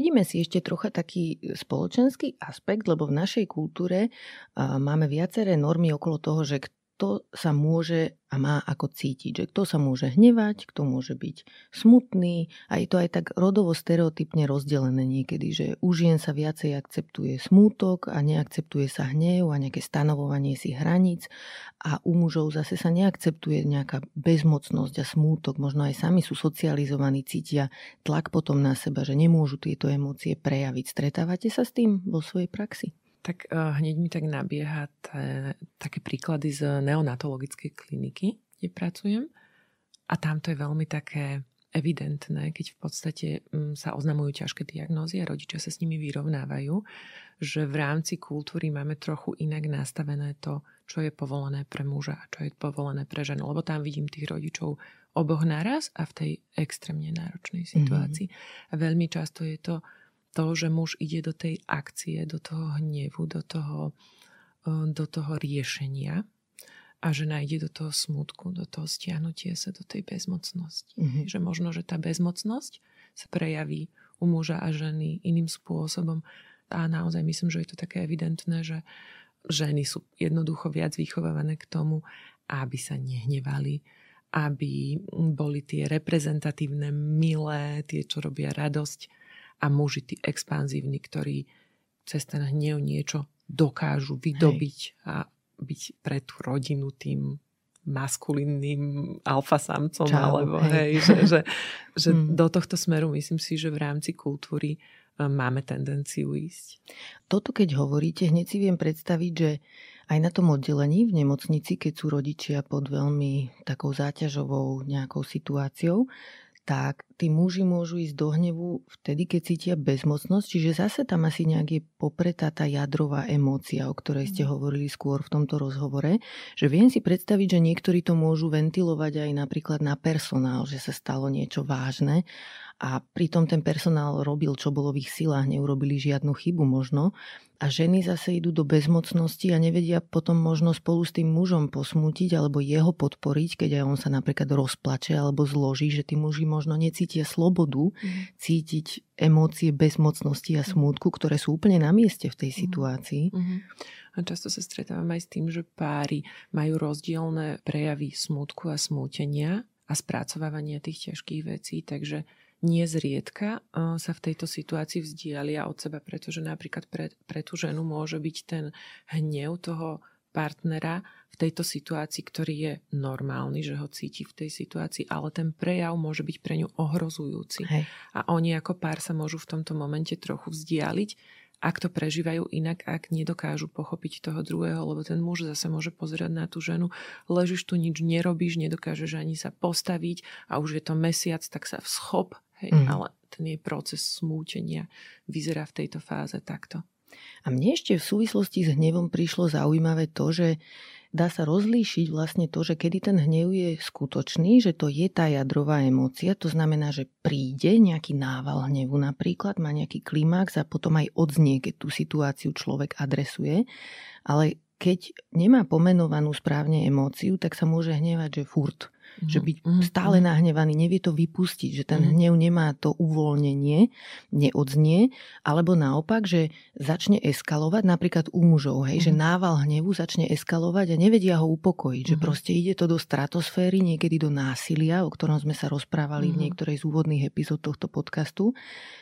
Prejdime si ešte trocha taký spoločenský aspekt, lebo v našej kultúre máme viaceré normy okolo toho, že kto sa môže a má ako cítiť. Že kto sa môže hnevať, kto môže byť smutný. A je to aj tak rodovo stereotypne rozdelené niekedy, že u žien sa viacej akceptuje smútok a neakceptuje sa hnev a nejaké stanovovanie si hraníc. A u mužov zase sa neakceptuje nejaká bezmocnosť a smútok. Možno aj sami sú socializovaní, cítia tlak potom na seba, že nemôžu tieto emócie prejaviť. Stretávate sa s tým vo svojej praxi? Tak uh, hneď mi tak nabieha t- také príklady z neonatologickej kliniky, kde pracujem. A tam to je veľmi také evidentné, keď v podstate um, sa oznamujú ťažké diagnózy a rodičia sa s nimi vyrovnávajú, že v rámci kultúry máme trochu inak nastavené to, čo je povolené pre muža a čo je povolené pre ženu. Lebo tam vidím tých rodičov oboch naraz a v tej extrémne náročnej situácii. Mm-hmm. A veľmi často je to to, že muž ide do tej akcie, do toho hnevu, do toho, do toho riešenia a žena ide do toho smutku, do toho stiahnutia sa, do tej bezmocnosti. Mm-hmm. Že možno, že tá bezmocnosť sa prejaví u muža a ženy iným spôsobom. A naozaj myslím, že je to také evidentné, že ženy sú jednoducho viac vychovávané k tomu, aby sa nehnevali, aby boli tie reprezentatívne, milé, tie, čo robia radosť a muži tí expanzívni, ktorí cez ten hnev niečo dokážu vydobiť hej. a byť pre tú rodinu tým maskulinným alfasamcom, Čau, alebo hej, hej že, že, že hmm. do tohto smeru myslím si, že v rámci kultúry e, máme tendenciu ísť. Toto keď hovoríte, hneď si viem predstaviť, že aj na tom oddelení v nemocnici, keď sú rodičia pod veľmi takou záťažovou nejakou situáciou, tak tí muži môžu ísť do hnevu vtedy, keď cítia bezmocnosť, čiže zase tam asi nejak je popretá tá jadrová emócia, o ktorej ste mhm. hovorili skôr v tomto rozhovore, že viem si predstaviť, že niektorí to môžu ventilovať aj napríklad na personál, že sa stalo niečo vážne a pritom ten personál robil, čo bolo v ich silách, neurobili žiadnu chybu možno. A ženy zase idú do bezmocnosti a nevedia potom možno spolu s tým mužom posmútiť alebo jeho podporiť, keď aj on sa napríklad rozplače alebo zloží, že tí muži možno necítia slobodu mm. cítiť emócie bezmocnosti a mhm. smútku, ktoré sú úplne na mieste v tej mhm. situácii. A často sa stretávam aj s tým, že páry majú rozdielne prejavy smútku a smútenia a spracovávania tých ťažkých vecí, takže nezriedka sa v tejto situácii vzdialia od seba, pretože napríklad pre, pre tú ženu môže byť ten hnev toho partnera v tejto situácii, ktorý je normálny, že ho cíti v tej situácii, ale ten prejav môže byť pre ňu ohrozujúci. Hej. A oni ako pár sa môžu v tomto momente trochu vzdialiť, ak to prežívajú inak, ak nedokážu pochopiť toho druhého, lebo ten muž zase môže pozerať na tú ženu, ležiš tu, nič nerobíš, nedokážeš ani sa postaviť a už je to mesiac, tak sa vschop Hej, mm. Ale ten jej proces smútenia vyzerá v tejto fáze takto. A mne ešte v súvislosti s hnevom prišlo zaujímavé to, že dá sa rozlíšiť vlastne to, že kedy ten hnev je skutočný, že to je tá jadrová emócia, to znamená, že príde nejaký nával hnevu napríklad, má nejaký klimax a potom aj odznie, keď tú situáciu človek adresuje, ale keď nemá pomenovanú správne emóciu, tak sa môže hnevať, že furt Mm-hmm. Že byť mm-hmm. stále nahnevaný, nevie to vypustiť, že ten mm-hmm. hnev nemá to uvoľnenie, neodznie, alebo naopak, že začne eskalovať, napríklad u mužov, hej, mm-hmm. že nával hnevu začne eskalovať a nevedia ho upokojiť, mm-hmm. že proste ide to do stratosféry, niekedy do násilia, o ktorom sme sa rozprávali mm-hmm. v niektorej z úvodných epizód tohto podcastu.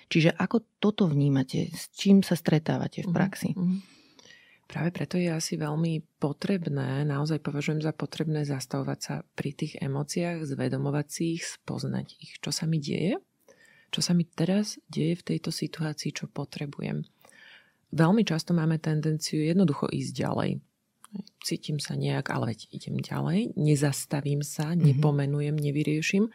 Čiže ako toto vnímate? S čím sa stretávate v praxi? Mm-hmm. Práve preto je asi veľmi potrebné, naozaj považujem za potrebné zastavovať sa pri tých emóciách, zvedomovať si ich, spoznať ich. Čo sa mi deje? Čo sa mi teraz deje v tejto situácii, čo potrebujem? Veľmi často máme tendenciu jednoducho ísť ďalej. Cítim sa nejak, ale veď idem ďalej, nezastavím sa, mhm. nepomenujem, nevyriešim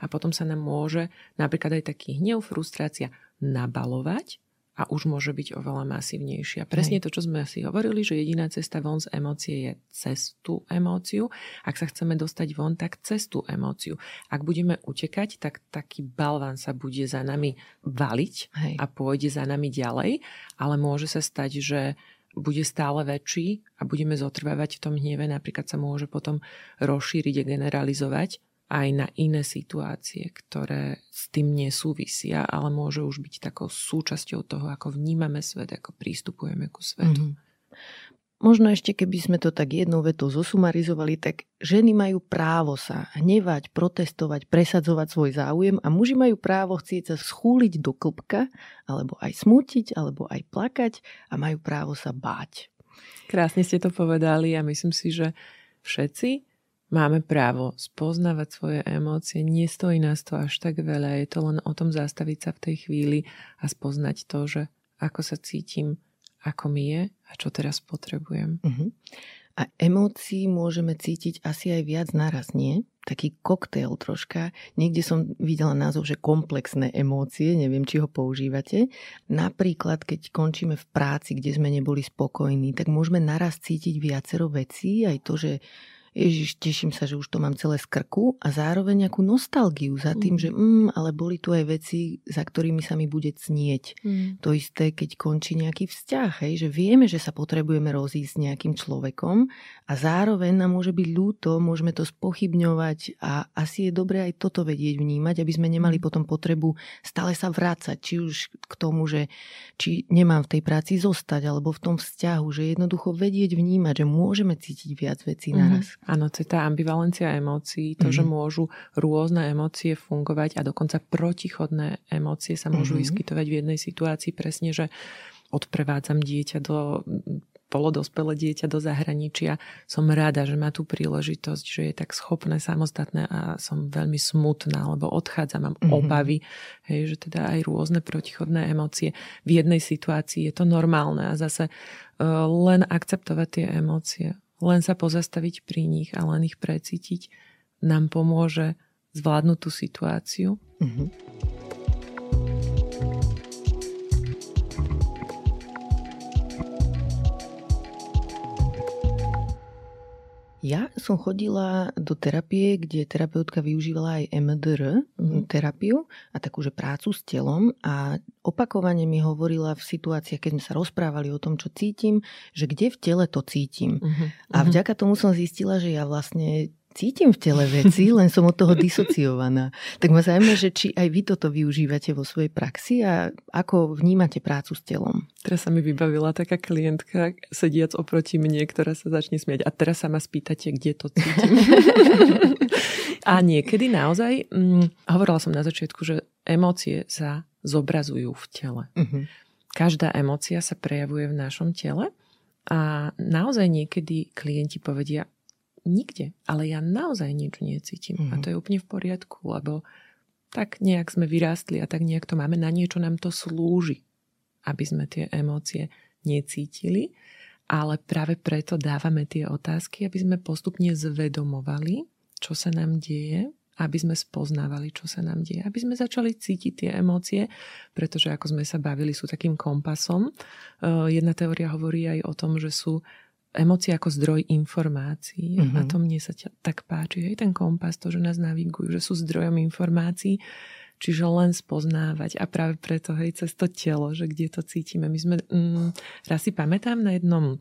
a potom sa nám môže napríklad aj taký hnev, frustrácia nabalovať a už môže byť oveľa masívnejšia. Presne Hej. to, čo sme si hovorili, že jediná cesta von z emócie je cez tú emóciu. Ak sa chceme dostať von, tak cez tú emóciu. Ak budeme utekať, tak taký balván sa bude za nami valiť Hej. a pôjde za nami ďalej, ale môže sa stať, že bude stále väčší a budeme zotrvávať v tom hneve, napríklad sa môže potom rozšíriť a generalizovať aj na iné situácie, ktoré s tým nesúvisia, ale môže už byť takou súčasťou toho, ako vnímame svet, ako prístupujeme ku svetu. Mm-hmm. Možno ešte keby sme to tak jednou vetou zosumarizovali, tak ženy majú právo sa hnevať, protestovať, presadzovať svoj záujem a muži majú právo chcieť sa schúliť do klbka, alebo aj smútiť, alebo aj plakať a majú právo sa báť. Krásne ste to povedali a myslím si, že všetci Máme právo spoznávať svoje emócie, nestojí nás to až tak veľa, je to len o tom zastaviť sa v tej chvíli a spoznať to, že ako sa cítim, ako mi je a čo teraz potrebujem. Uh-huh. A emócií môžeme cítiť asi aj viac naraz, nie? Taký koktail troška. Niekde som videla názov, že komplexné emócie, neviem, či ho používate. Napríklad, keď končíme v práci, kde sme neboli spokojní, tak môžeme naraz cítiť viacero vecí, aj to, že Ježiš, teším sa, že už to mám celé z krku a zároveň nejakú nostalgiu za tým, mm. že mm, ale boli tu aj veci, za ktorými sa mi bude cnieť. Mm. To isté, keď končí nejaký vzťah, hej, že vieme, že sa potrebujeme rozísť s nejakým človekom a zároveň nám môže byť ľúto, môžeme to spochybňovať a asi je dobré aj toto vedieť vnímať, aby sme nemali mm. potom potrebu stále sa vrácať, či už k tomu, že či nemám v tej práci zostať, alebo v tom vzťahu, že jednoducho vedieť vnímať, že môžeme cítiť viac vecí mm-hmm. naraz. Áno, to je tá ambivalencia emócií, to, mm-hmm. že mhm. môžu rôzne emócie fungovať a dokonca protichodné emócie sa môžu mm-hmm. vyskytovať v jednej situácii presne, že odprevádzam dieťa do polodospelé dieťa do zahraničia. Som rada, že má tú príležitosť, že je tak schopné, samostatné a som veľmi smutná, lebo odchádzam, mám mm-hmm. obavy, hej, že teda aj rôzne protichodné emócie. V jednej situácii je to normálne a zase uh, len akceptovať tie emócie len sa pozastaviť pri nich a len ich precítiť nám pomôže zvládnuť tú situáciu. Mm-hmm. Ja som chodila do terapie, kde terapeutka využívala aj MDR mm. terapiu a takú, že prácu s telom a opakovane mi hovorila v situáciách, keď sme sa rozprávali o tom, čo cítim, že kde v tele to cítim. Mm-hmm. A mhm. vďaka tomu som zistila, že ja vlastne cítim v tele veci, len som od toho disociovaná. Tak ma zaujíma, že či aj vy toto využívate vo svojej praxi a ako vnímate prácu s telom. Teraz sa mi vybavila taká klientka sediac oproti mne, ktorá sa začne smiať. A teraz sa ma spýtate, kde to cítim. a niekedy naozaj, hm, hovorila som na začiatku, že emócie sa zobrazujú v tele. Uh-huh. Každá emócia sa prejavuje v našom tele a naozaj niekedy klienti povedia, nikde. Ale ja naozaj nič necítim. Mm-hmm. A to je úplne v poriadku, lebo tak nejak sme vyrástli a tak nejak to máme. Na niečo nám to slúži, aby sme tie emócie necítili. Ale práve preto dávame tie otázky, aby sme postupne zvedomovali, čo sa nám deje, aby sme spoznávali, čo sa nám deje, aby sme začali cítiť tie emócie, pretože ako sme sa bavili, sú takým kompasom. Jedna teória hovorí aj o tom, že sú emócie ako zdroj informácií. Mm-hmm. A to mne sa ťa, tak páči. Aj ten kompas, to, že nás navigujú, že sú zdrojom informácií. Čiže len spoznávať a práve preto, hej, cez to telo, že kde to cítime. My sme, mm, raz si pamätám, na jednom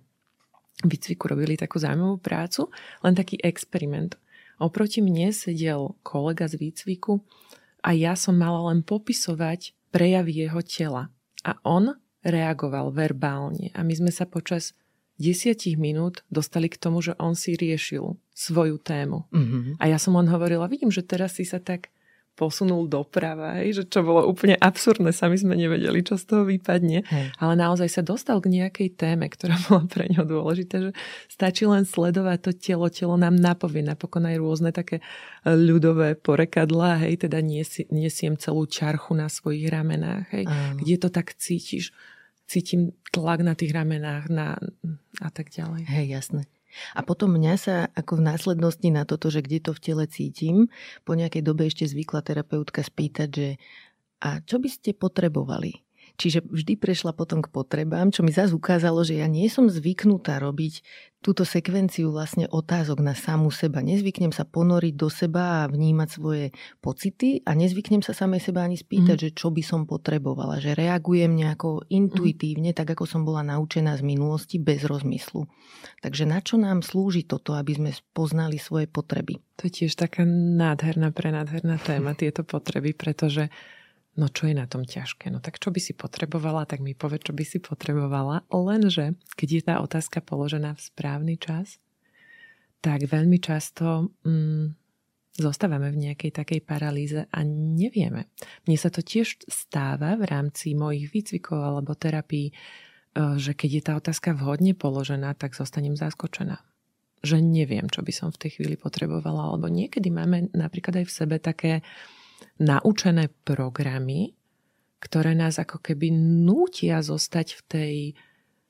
výcviku robili takú zaujímavú prácu, len taký experiment. Oproti mne sedel kolega z výcviku a ja som mala len popisovať prejavy jeho tela. A on reagoval verbálne. A my sme sa počas desiatich minút dostali k tomu, že on si riešil svoju tému. Mm-hmm. A ja som len hovorila, vidím, že teraz si sa tak posunul doprava, že čo bolo úplne absurdné, sami sme nevedeli, čo z toho vypadne, hej. ale naozaj sa dostal k nejakej téme, ktorá bola pre ňo dôležitá, že stačí len sledovať to telo, telo nám napovie, napokon aj rôzne také e, ľudové porekadlá, hej, teda niesiem celú čarchu na svojich ramenách, hej, kde to tak cítiš, cítim tlak na tých ramenách na, a tak ďalej. Hej, jasné. A potom mňa sa ako v následnosti na toto, že kde to v tele cítim, po nejakej dobe ešte zvykla terapeutka spýtať, že a čo by ste potrebovali? Čiže vždy prešla potom k potrebám, čo mi zase ukázalo, že ja nie som zvyknutá robiť túto sekvenciu vlastne otázok na samú seba. Nezvyknem sa ponoriť do seba a vnímať svoje pocity a nezvyknem sa samej seba ani spýtať, mm. že čo by som potrebovala. Že reagujem nejako intuitívne, mm. tak ako som bola naučená z minulosti, bez rozmyslu. Takže na čo nám slúži toto, aby sme poznali svoje potreby? To je tiež taká nádherná, prenádherná téma, tieto potreby, pretože No čo je na tom ťažké? No tak čo by si potrebovala, tak mi povie, čo by si potrebovala. Lenže, keď je tá otázka položená v správny čas, tak veľmi často mm, zostávame v nejakej takej paralýze a nevieme. Mne sa to tiež stáva v rámci mojich výcvikov alebo terapií, e, že keď je tá otázka vhodne položená, tak zostanem zaskočená. Že neviem, čo by som v tej chvíli potrebovala. Alebo niekedy máme napríklad aj v sebe také naučené programy, ktoré nás ako keby nútia zostať v tej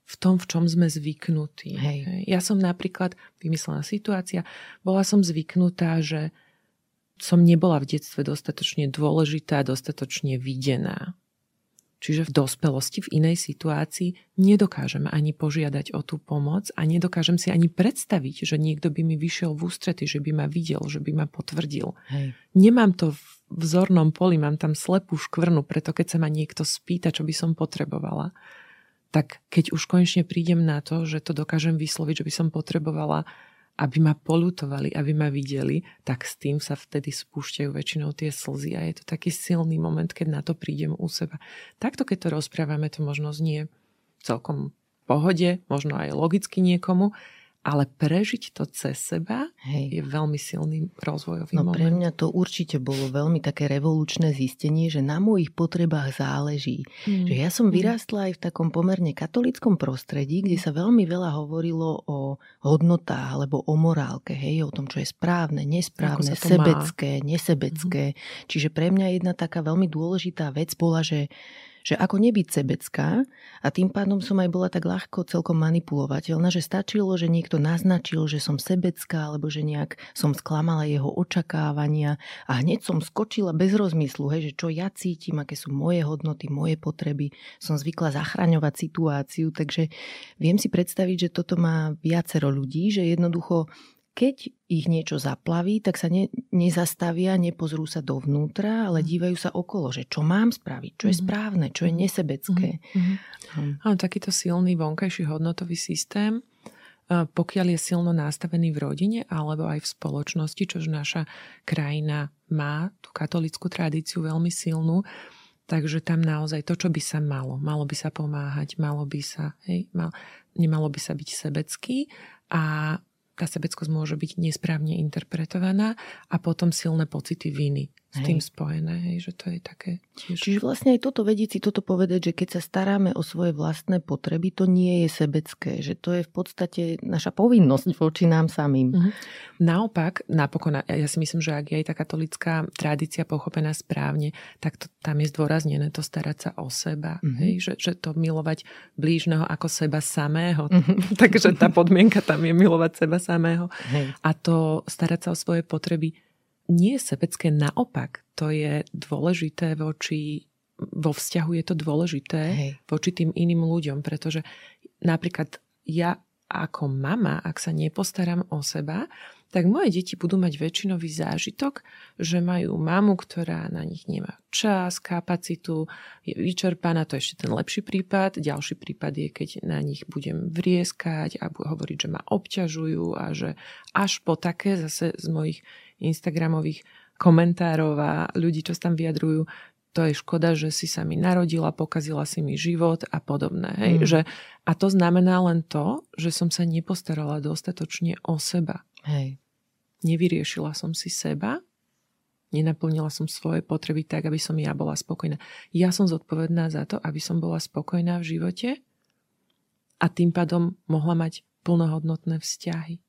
v tom, v čom sme zvyknutí. Hej. Ja som napríklad, vymyslená situácia, bola som zvyknutá, že som nebola v detstve dostatočne dôležitá, dostatočne videná. Čiže v dospelosti, v inej situácii nedokážem ani požiadať o tú pomoc a nedokážem si ani predstaviť, že niekto by mi vyšiel v ústrety, že by ma videl, že by ma potvrdil. Hej. Nemám to v vzornom poli, mám tam slepú škvrnu, preto keď sa ma niekto spýta, čo by som potrebovala, tak keď už konečne prídem na to, že to dokážem vysloviť, že by som potrebovala aby ma polutovali, aby ma videli, tak s tým sa vtedy spúšťajú väčšinou tie slzy a je to taký silný moment, keď na to prídem u seba. Takto, keď to rozprávame, to možno znie celkom pohode, možno aj logicky niekomu, ale prežiť to cez seba Hej. je veľmi silný rozvojový no, moment. Pre mňa to určite bolo veľmi také revolučné zistenie, že na mojich potrebách záleží. Mm. Že ja som mm. vyrástla aj v takom pomerne katolickom prostredí, kde sa veľmi veľa hovorilo o hodnotách alebo o morálke, hej, o tom, čo je správne, nesprávne, sebecké, má. nesebecké. Mm. Čiže pre mňa jedna taká veľmi dôležitá vec bola, že Že ako nebyť sebecká a tým pádom som aj bola tak ľahko celkom manipulovateľná, že stačilo, že niekto naznačil, že som sebecká alebo že nejak som sklamala jeho očakávania a hneď som skočila bez rozmyslu, hej, že čo ja cítim, aké sú moje hodnoty, moje potreby. Som zvykla zachraňovať situáciu, takže viem si predstaviť, že toto má viacero ľudí, že jednoducho keď ich niečo zaplaví, tak sa ne, nezastavia, nepozrú sa dovnútra, ale mhm. dívajú sa okolo, že čo mám spraviť, čo je mhm. správne, čo je mhm. nesebecké. Mm-hmm. Áno, takýto silný vonkajší hodnotový systém, pokiaľ je silno nastavený v rodine alebo aj v spoločnosti, čož naša krajina má tú katolickú tradíciu veľmi silnú, takže tam naozaj to, čo by sa malo, malo by sa pomáhať, malo by sa, hej, mal, nemalo by sa byť sebecký a tá sebeckosť môže byť nesprávne interpretovaná a potom silné pocity viny s hej. tým spojené, hej, že to je také tiež... Čiže vlastne aj toto vedieť si toto povedať, že keď sa staráme o svoje vlastné potreby, to nie je sebecké, že to je v podstate naša povinnosť voči nám samým. Mhm. Naopak, napokon, ja si myslím, že ak je aj tá katolická tradícia pochopená správne, tak to, tam je zdôraznené to starať sa o seba, mhm. hej, že, že to milovať blížneho ako seba samého. Mhm. Takže tá podmienka tam je milovať seba samého. Hej. A to starať sa o svoje potreby nie je sebecké, naopak, to je dôležité voči, vo vzťahu je to dôležité Hej. voči tým iným ľuďom, pretože napríklad ja ako mama, ak sa nepostaram o seba, tak moje deti budú mať väčšinový zážitok, že majú mamu, ktorá na nich nemá čas, kapacitu, je vyčerpaná, to je ešte ten lepší prípad. Ďalší prípad je, keď na nich budem vrieskať a hovoriť, že ma obťažujú a že až po také zase z mojich Instagramových komentárov a ľudí, čo sa tam vyjadrujú, to je škoda, že si sa mi narodila, pokazila si mi život a podobné. Hej? Mm. Že, a to znamená len to, že som sa nepostarala dostatočne o seba. Hej. Nevyriešila som si seba, nenaplnila som svoje potreby tak, aby som ja bola spokojná. Ja som zodpovedná za to, aby som bola spokojná v živote a tým pádom mohla mať plnohodnotné vzťahy.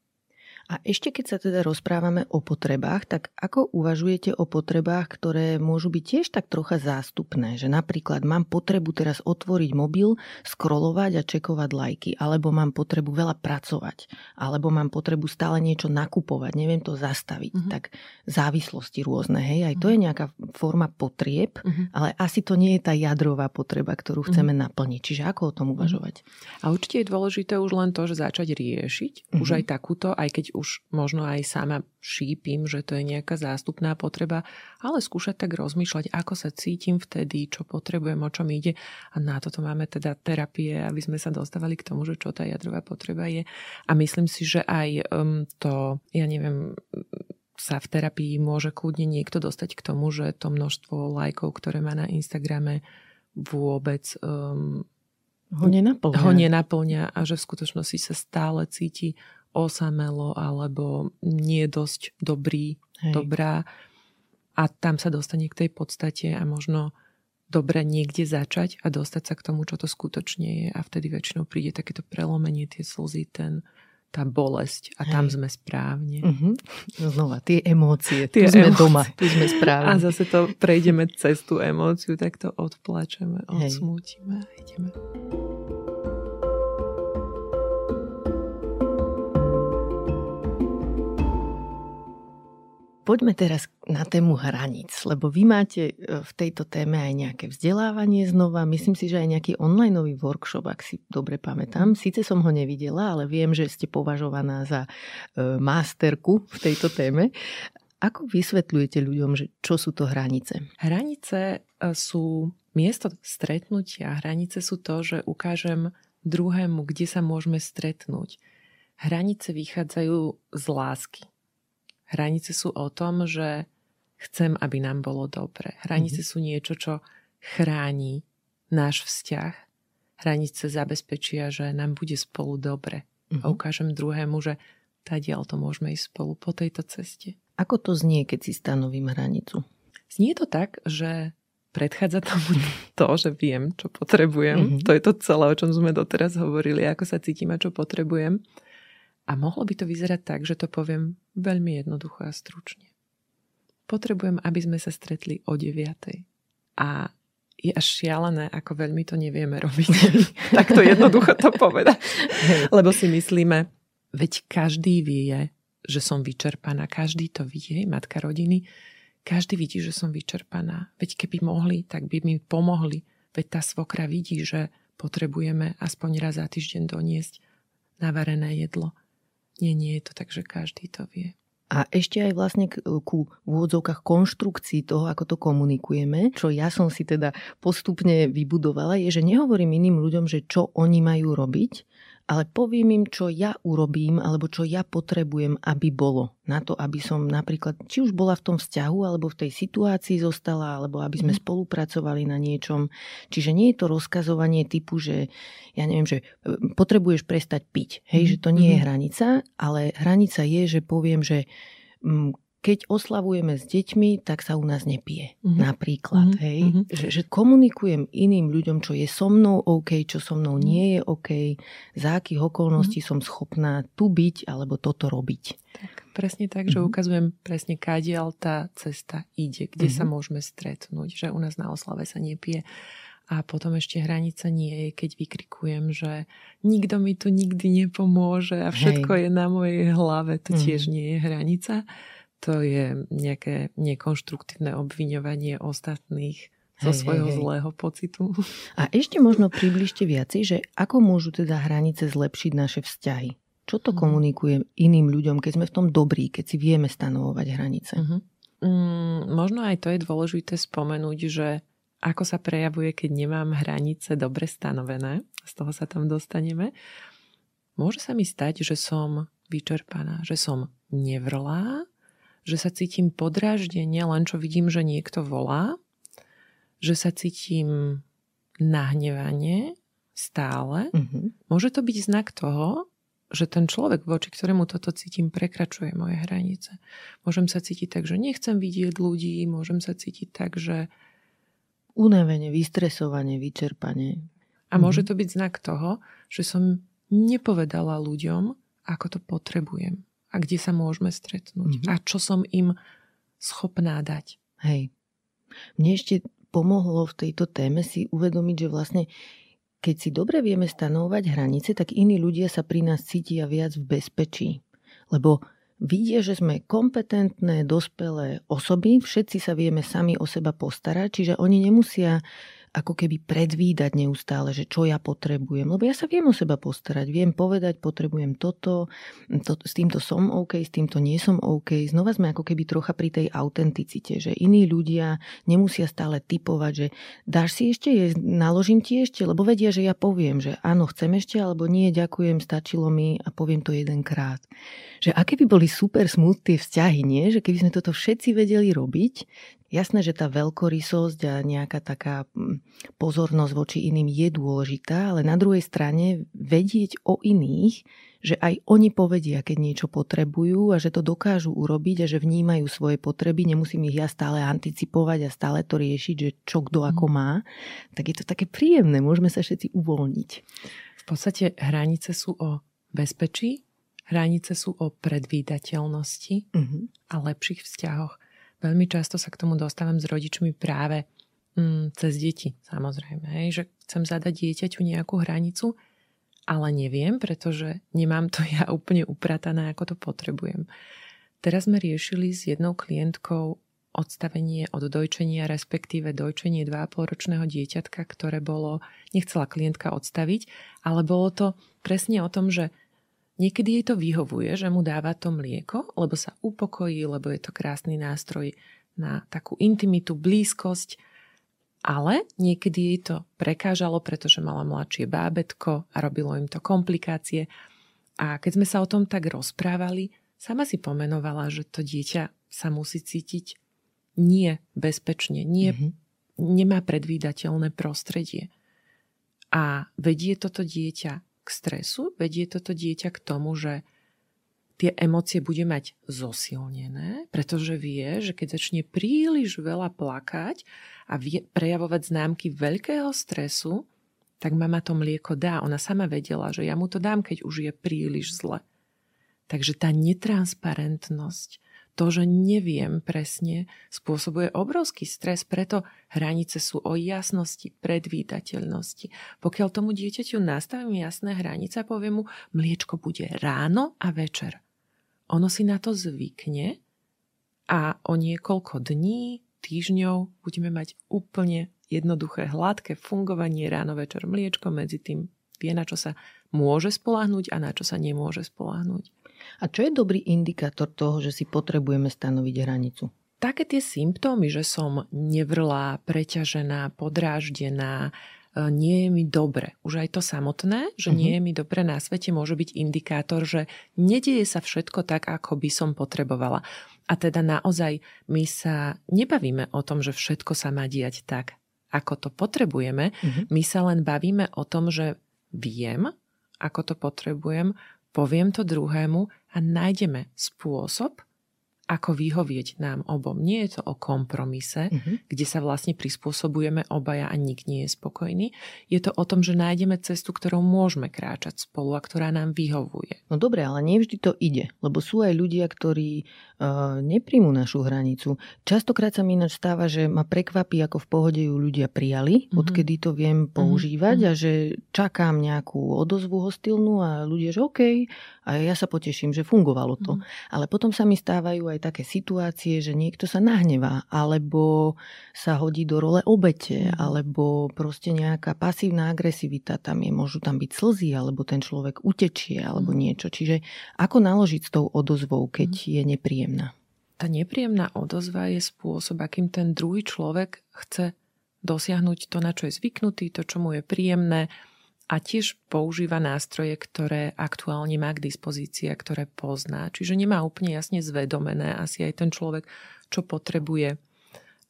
A ešte keď sa teda rozprávame o potrebách, tak ako uvažujete o potrebách, ktoré môžu byť tiež tak trocha zástupné? Že napríklad mám potrebu teraz otvoriť mobil, scrollovať a čekovať lajky, alebo mám potrebu veľa pracovať, alebo mám potrebu stále niečo nakupovať, neviem to zastaviť. Uh-huh. Tak závislosti rôzne, hej, aj to je mhm. nejaká forma potrieb, uh-huh. ale asi to nie je tá jadrová potreba, ktorú chceme uh-huh. naplniť. Čiže ako o tom uvažovať? A určite je dôležité už len to, že začať riešiť, uh-huh. už aj takúto, aj keď už možno aj sama šípim, že to je nejaká zástupná potreba, ale skúšať tak rozmýšľať, ako sa cítim vtedy, čo potrebujem, o čom ide. A na toto máme teda terapie, aby sme sa dostávali k tomu, že čo tá jadrová potreba je. A myslím si, že aj um, to, ja neviem, sa v terapii môže kľudne niekto dostať k tomu, že to množstvo lajkov, ktoré má na Instagrame, vôbec um, ho nenaplňa. ho nenaplňa a že v skutočnosti sa stále cíti osamelo alebo nie dosť dobrý, Hej. dobrá a tam sa dostane k tej podstate a možno dobre niekde začať a dostať sa k tomu, čo to skutočne je a vtedy väčšinou príde takéto prelomenie, tie slzy, ten, tá bolesť a tam Hej. sme správne. Uh-huh. Znova, tie emócie, tie tu sme emócie. doma, tu sme správne. A zase to prejdeme cez tú emóciu, tak to odplačeme, odsmútime a ideme. Poďme teraz na tému hraníc, lebo vy máte e, v tejto téme aj nejaké vzdelávanie znova. Myslím si, že aj nejaký online workshop, ak si dobre pamätám. Síce som ho nevidela, ale viem, že ste považovaná za e, masterku v tejto téme. Ako vysvetľujete ľuďom, že čo sú to hranice? Hranice e, sú miesto stretnutia. Hranice sú to, že ukážem druhému, kde sa môžeme stretnúť. Hranice vychádzajú z lásky Hranice sú o tom, že chcem, aby nám bolo dobre. Hranice mm-hmm. sú niečo, čo chráni náš vzťah. Hranice zabezpečia, že nám bude spolu dobre. Mm-hmm. A mhm. ukážem druhému, že tadiaľ to môžeme ísť spolu po tejto ceste. Ako to znie, keď si stanovím hranicu? Znie to tak, že predchádza tomu to, že viem, čo potrebujem. Mm-hmm. To je to celé, o čom sme doteraz hovorili, ako sa cítim a čo potrebujem. A mohlo by to vyzerať tak, že to poviem veľmi jednoducho a stručne. Potrebujem, aby sme sa stretli o 9. A je až šialené, ako veľmi to nevieme robiť. tak to jednoducho to povedať. Lebo si myslíme, veď každý vie, že som vyčerpaná. Každý to vie, matka rodiny. Každý vidí, že som vyčerpaná. Veď keby mohli, tak by mi pomohli. Veď tá svokra vidí, že potrebujeme aspoň raz za týždeň doniesť navarené jedlo. Nie, nie je to tak, že každý to vie. A ešte aj vlastne ku úvodzovkách konštrukcii toho, ako to komunikujeme, čo ja som si teda postupne vybudovala, je, že nehovorím iným ľuďom, že čo oni majú robiť, ale poviem im, čo ja urobím alebo čo ja potrebujem, aby bolo. Na to, aby som napríklad, či už bola v tom vzťahu alebo v tej situácii zostala, alebo aby sme mm. spolupracovali na niečom. Čiže nie je to rozkazovanie typu, že ja neviem, že e, potrebuješ prestať piť. Hej, mm. že to nie je mhm. hranica, ale hranica je, že poviem, že mm, keď oslavujeme s deťmi, tak sa u nás nepije. Mm-hmm. Napríklad. Mm-hmm. Hej? Mm-hmm. Že, že komunikujem iným ľuďom, čo je so mnou OK, čo so mnou nie je OK, za akých okolností mm-hmm. som schopná tu byť alebo toto robiť. Tak, presne tak, že mm-hmm. ukazujem presne, kadiaľ tá cesta ide, kde mm-hmm. sa môžeme stretnúť, že u nás na oslave sa nepije. A potom ešte hranica nie je, keď vykrikujem, že nikto mi tu nikdy nepomôže a všetko Hej. je na mojej hlave. To mm. tiež nie je hranica to je nejaké nekonštruktívne obviňovanie ostatných zo hej, svojho hej, zlého pocitu. A ešte možno približte viacej, že ako môžu teda hranice zlepšiť naše vzťahy? Čo to mhm. komunikuje iným ľuďom, keď sme v tom dobrí, keď si vieme stanovovať hranice? Uh-huh. Mm, možno aj to je dôležité spomenúť, že ako sa prejavuje, keď nemám hranice dobre stanovené, z toho sa tam dostaneme. Môže sa mi stať, že som vyčerpaná, že som nevrlá, že sa cítim podráždenie, len čo vidím, že niekto volá, že sa cítim nahnevanie stále. Mm-hmm. Môže to byť znak toho, že ten človek, voči ktorému toto cítim, prekračuje moje hranice. Môžem sa cítiť tak, že nechcem vidieť ľudí, môžem sa cítiť tak, že... Unavenie, vystresovanie, vyčerpanie. A môže mhm. to byť znak toho, že som nepovedala ľuďom, ako to potrebujem a kde sa môžeme stretnúť mm-hmm. a čo som im schopná dať. Hej. Mne ešte pomohlo v tejto téme si uvedomiť, že vlastne keď si dobre vieme stanovať hranice, tak iní ľudia sa pri nás cítia viac v bezpečí. Lebo vidia, že sme kompetentné, dospelé osoby, všetci sa vieme sami o seba postarať, čiže oni nemusia ako keby predvídať neustále, že čo ja potrebujem. Lebo ja sa viem o seba postarať, viem povedať, potrebujem toto, to, s týmto som OK, s týmto nie som OK. Znova sme ako keby trocha pri tej autenticite, že iní ľudia nemusia stále typovať, že dáš si ešte, naložím ti ešte, lebo vedia, že ja poviem, že áno, chcem ešte, alebo nie, ďakujem, stačilo mi a poviem to jedenkrát. Že aké by boli super smutné vzťahy, nie? Že keby sme toto všetci vedeli robiť, Jasné, že tá veľkorysosť a nejaká taká mm, pozornosť voči iným je dôležitá, ale na druhej strane vedieť o iných, že aj oni povedia, keď niečo potrebujú a že to dokážu urobiť a že vnímajú svoje potreby, nemusím ich ja stále anticipovať a stále to riešiť, že čo kto ako mhm. má, tak je to také príjemné, môžeme sa všetci uvoľniť. V podstate hranice sú o bezpečí, hranice sú o predvídateľnosti uh-huh. a lepších vzťahoch. Veľmi často sa k tomu dostávam s rodičmi práve mm, cez deti, samozrejme. Hej, že chcem zadať dieťaťu nejakú hranicu, ale neviem, pretože nemám to ja úplne upratané, ako to potrebujem. Teraz sme riešili s jednou klientkou odstavenie od dojčenia, respektíve dojčenie 2,5 ročného dieťatka, ktoré bolo, nechcela klientka odstaviť, ale bolo to presne o tom, že Niekedy jej to vyhovuje, že mu dáva to mlieko, lebo sa upokojí, lebo je to krásny nástroj na takú intimitu, blízkosť, ale niekedy jej to prekážalo, pretože mala mladšie bábetko a robilo im to komplikácie. A keď sme sa o tom tak rozprávali, sama si pomenovala, že to dieťa sa musí cítiť nie bezpečne, nie, mm-hmm. nemá predvídateľné prostredie. A vedie toto dieťa k stresu, vedie toto dieťa k tomu, že tie emócie bude mať zosilnené, pretože vie, že keď začne príliš veľa plakať a vie prejavovať známky veľkého stresu, tak mama to mlieko dá. Ona sama vedela, že ja mu to dám, keď už je príliš zle. Takže tá netransparentnosť, to, že neviem presne, spôsobuje obrovský stres, preto hranice sú o jasnosti, predvídateľnosti. Pokiaľ tomu dieťaťu nastavím jasné hranice a poviem mu, mliečko bude ráno a večer. Ono si na to zvykne a o niekoľko dní, týždňov budeme mať úplne jednoduché, hladké fungovanie ráno, večer, mliečko, medzi tým vie, na čo sa môže spolahnúť a na čo sa nemôže spolahnúť. A čo je dobrý indikátor toho, že si potrebujeme stanoviť hranicu? Také tie symptómy, že som nevrlá, preťažená, podráždená, e, nie je mi dobre. Už aj to samotné, že nie je mi dobre na svete, môže byť indikátor, že nedieje sa všetko tak, ako by som potrebovala. A teda naozaj my sa nebavíme o tom, že všetko sa má diať tak, ako to potrebujeme. Uh-huh. My sa len bavíme o tom, že viem, ako to potrebujem, poviem to druhému a nájdeme spôsob, ako vyhovieť nám obom. Nie je to o kompromise, mm-hmm. kde sa vlastne prispôsobujeme obaja a nik nie je spokojný. Je to o tom, že nájdeme cestu, ktorou môžeme kráčať spolu a ktorá nám vyhovuje. No dobre, ale nevždy to ide, lebo sú aj ľudia, ktorí uh, nepríjmu našu hranicu. Častokrát sa mi ináč stáva, že ma prekvapí, ako v pohode ju ľudia prijali, mm-hmm. odkedy to viem mhm. používať mm-hmm. a že čakám nejakú odozvu hostilnú a ľudia, že OK, a ja sa poteším, že fungovalo to. Mm-hmm. Ale potom sa mi stávajú aj také situácie, že niekto sa nahnevá, alebo sa hodí do role obete, mm. alebo proste nejaká pasívna agresivita tam je, môžu tam byť slzy, alebo ten človek utečie, alebo mm. niečo. Čiže ako naložiť s tou odozvou, keď mm. je nepríjemná? Tá nepríjemná odozva je spôsob, akým ten druhý človek chce dosiahnuť to, na čo je zvyknutý, to, čo mu je príjemné, a tiež používa nástroje, ktoré aktuálne má k dispozícii a ktoré pozná. Čiže nemá úplne jasne zvedomené asi aj ten človek, čo potrebuje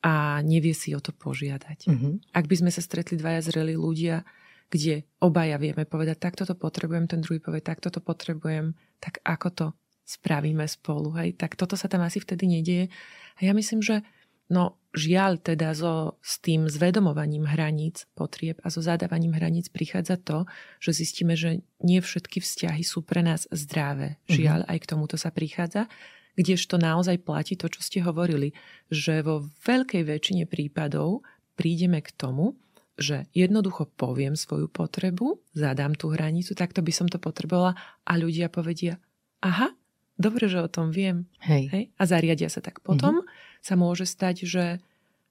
a nevie si o to požiadať. Mm-hmm. Ak by sme sa stretli dvaja zrelí ľudia, kde obaja vieme povedať, takto to potrebujem, ten druhý povie, takto to potrebujem, tak ako to spravíme spolu, hej? Tak toto sa tam asi vtedy nedieje. A ja myslím, že No žiaľ teda so, s tým zvedomovaním hraníc potrieb a so zadávaním hraníc prichádza to, že zistíme, že nie všetky vzťahy sú pre nás zdravé. Mhm. Žiaľ, mm-hmm. aj k tomuto sa prichádza. Kdežto naozaj platí to, čo ste hovorili, že vo veľkej väčšine prípadov prídeme k tomu, že jednoducho poviem svoju potrebu, zadám tú hranicu, takto by som to potrebovala a ľudia povedia, aha, dobre, že o tom viem. Hej. Hej? A zariadia sa tak. Potom mm-hmm. Sa môže stať, že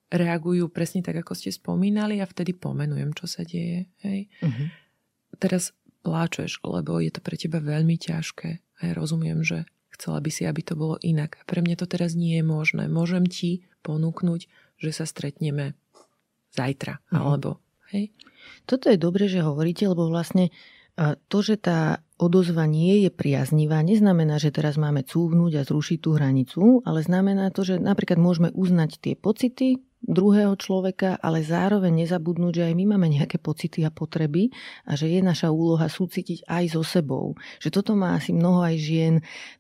reagujú presne tak, ako ste spomínali a vtedy pomenujem, čo sa deje. Hej? Mm-hmm. Teraz pláčeš, lebo je to pre teba veľmi ťažké. A ja rozumiem, že chcela by si, aby to bolo inak. Pre mňa to teraz nie je možné. Môžem ti ponúknuť, že sa stretneme zajtra. Mm-hmm. Alebo, hej? Toto je dobre, že hovoríte, lebo vlastne to, že tá odozva nie je priaznivá, neznamená, že teraz máme cúvnuť a zrušiť tú hranicu, ale znamená to, že napríklad môžeme uznať tie pocity druhého človeka, ale zároveň nezabudnúť, že aj my máme nejaké pocity a potreby a že je naša úloha súcitiť aj so sebou. Že toto má asi mnoho aj žien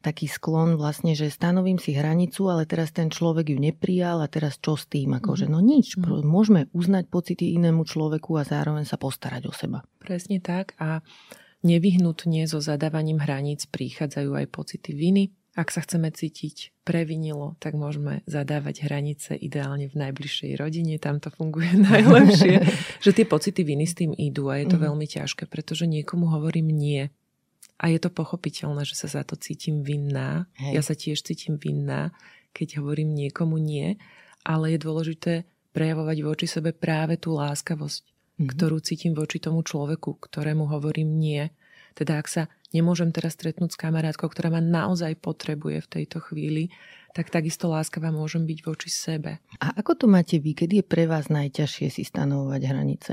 taký sklon vlastne, že stanovím si hranicu, ale teraz ten človek ju neprijal a teraz čo s tým? Akože no nič, mm. môžeme uznať pocity inému človeku a zároveň sa postarať o seba. Presne tak a Nevyhnutne so zadávaním hraníc prichádzajú aj pocity viny. Ak sa chceme cítiť previnilo, tak môžeme zadávať hranice ideálne v najbližšej rodine, tam to funguje najlepšie. že tie pocity viny s tým idú a je to mm. veľmi ťažké, pretože niekomu hovorím nie. A je to pochopiteľné, že sa za to cítim vinná. Hej. Ja sa tiež cítim vinná, keď hovorím niekomu nie, ale je dôležité prejavovať voči sebe práve tú láskavosť mm-hmm. ktorú cítim voči tomu človeku, ktorému hovorím nie. Teda ak sa nemôžem teraz stretnúť s kamarátkou, ktorá ma naozaj potrebuje v tejto chvíli, tak takisto láskavá môžem byť voči sebe. A ako to máte vy? Kedy je pre vás najťažšie si stanovovať hranice?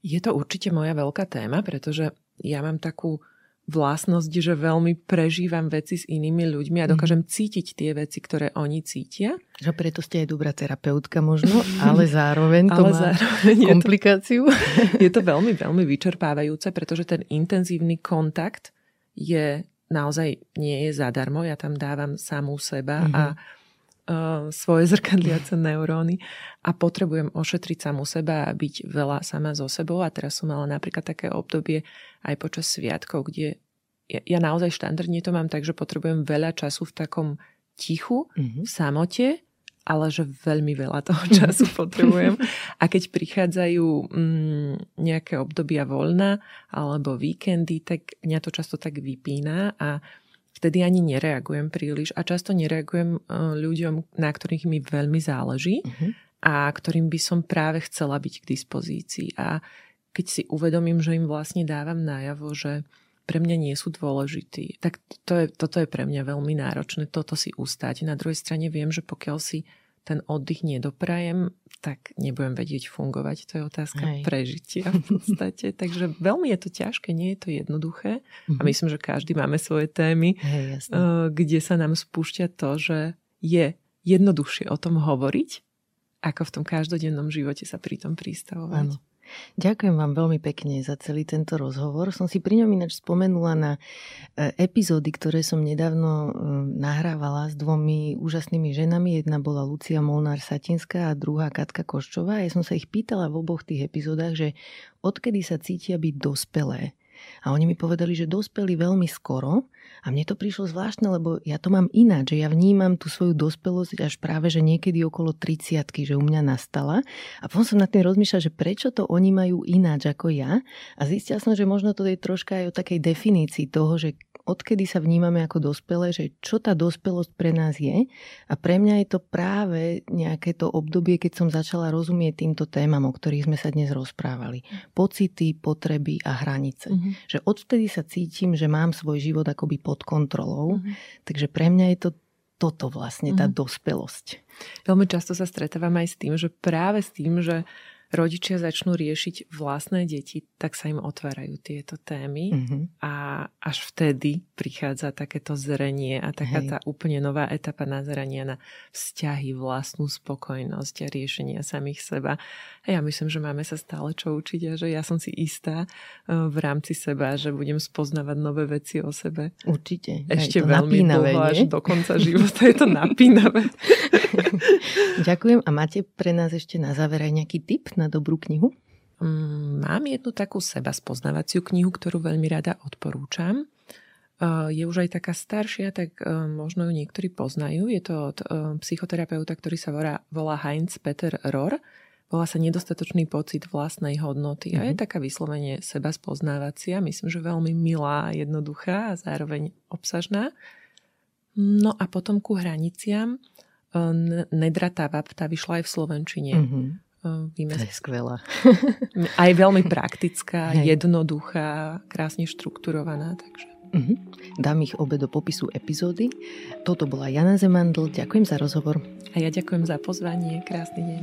Je to určite moja veľká téma, pretože ja mám takú vlastnosť, že veľmi prežívam veci s inými ľuďmi a dokážem mm. cítiť tie veci, ktoré oni cítia. Že preto ste aj dobrá terapeutka možno, ale zároveň to ale má zároveň komplikáciu. Je to, je to veľmi, veľmi vyčerpávajúce, pretože ten intenzívny kontakt je naozaj nie je zadarmo. Ja tam dávam samú seba mm-hmm. a uh, svoje zrkadliace neuróny a potrebujem ošetriť samú seba a byť veľa sama so sebou. A teraz som mala napríklad také obdobie aj počas sviatkov, kde ja, ja naozaj štandardne to mám tak, že potrebujem veľa času v takom tichu, mm-hmm. v samote, ale že veľmi veľa toho času potrebujem. A keď prichádzajú mm, nejaké obdobia voľna alebo víkendy, tak mňa to často tak vypína a vtedy ani nereagujem príliš a často nereagujem uh, ľuďom, na ktorých mi veľmi záleží uh-huh. a ktorým by som práve chcela byť k dispozícii. A keď si uvedomím, že im vlastne dávam najavo, že pre mňa nie sú dôležití. Tak to je, toto je pre mňa veľmi náročné, toto si ustať. Na druhej strane viem, že pokiaľ si ten oddych nedoprajem, tak nebudem vedieť fungovať. To je otázka Hej. prežitia v podstate. Takže veľmi je to ťažké, nie je to jednoduché. Mm-hmm. A mhm. myslím, že každý máme svoje témy, Hej, eh, kde sa nám spúšťa to, že je jednoduchšie o tom hovoriť, ako v tom každodennom živote sa pri tom pristavovať. Áno. Ďakujem vám veľmi pekne za celý tento rozhovor. Som si pri ňom ináč spomenula na e, epizódy, ktoré som nedávno e, nahrávala s dvomi úžasnými ženami. Jedna bola Lucia Molnár-Satinská a druhá Katka Koščová. Ja som sa ich pýtala v oboch tých epizódach, že odkedy sa cítia byť dospelé. A oni mi povedali, že dospeli veľmi skoro a mne to prišlo zvláštne, lebo ja to mám ináč, že ja vnímam tú svoju dospelosť až práve, že niekedy okolo 30 že u mňa nastala. A potom som nad tým rozmýšľala, že prečo to oni majú ináč ako ja. A zistila som, že možno to je troška aj o takej definícii toho, že odkedy sa vnímame ako dospelé, že čo tá dospelosť pre nás je. A pre mňa je to práve nejaké to obdobie, keď som začala rozumieť týmto témam, o ktorých sme sa dnes rozprávali. Pocity, potreby a hranice. Mm-hmm. Že odvtedy sa cítim, že mám svoj život akoby pod kontrolou. Mm-hmm. Takže pre mňa je to toto vlastne, tá mm-hmm. dospelosť. Veľmi často sa stretávam aj s tým, že práve s tým, že rodičia začnú riešiť vlastné deti, tak sa im otvárajú tieto témy mm-hmm. a až vtedy prichádza takéto zrenie a taká Hej. tá úplne nová etapa nazerania na vzťahy, vlastnú spokojnosť a riešenia samých seba. A ja myslím, že máme sa stále čo učiť a že ja som si istá eh, v rámci seba, že budem spoznávať nové veci o sebe. Určite. Ešte veľmi dlho, až do konca života je to napínavé. Ďakujem. A máte pre nás ešte na záver aj nejaký tip na dobrú knihu? Mm, mám jednu takú seba spoznávaciu knihu, ktorú veľmi rada odporúčam. Je už aj taká staršia, tak e, možno ju niektorí poznajú. Je to od e, psychoterapeuta, ktorý sa volá, volá Heinz Peter Rohr. Volá sa Nedostatočný pocit vlastnej hodnoty. Mm-hmm. A je mhm. taká vyslovene seba spoznávacia. Myslím, že veľmi milá, jednoduchá a zároveň obsažná. No a potom ku hraniciam Nedrata Vapta vyšla aj v Slovenčine. Mm-hmm. Víme, to je skvelá. Aj veľmi praktická, Hej. jednoduchá, krásne štrukturovaná. Takže. Uh-huh. Dám ich obe do popisu epizódy. Toto bola Jana Zemandl. Ďakujem za rozhovor. A ja ďakujem za pozvanie. Krásny deň.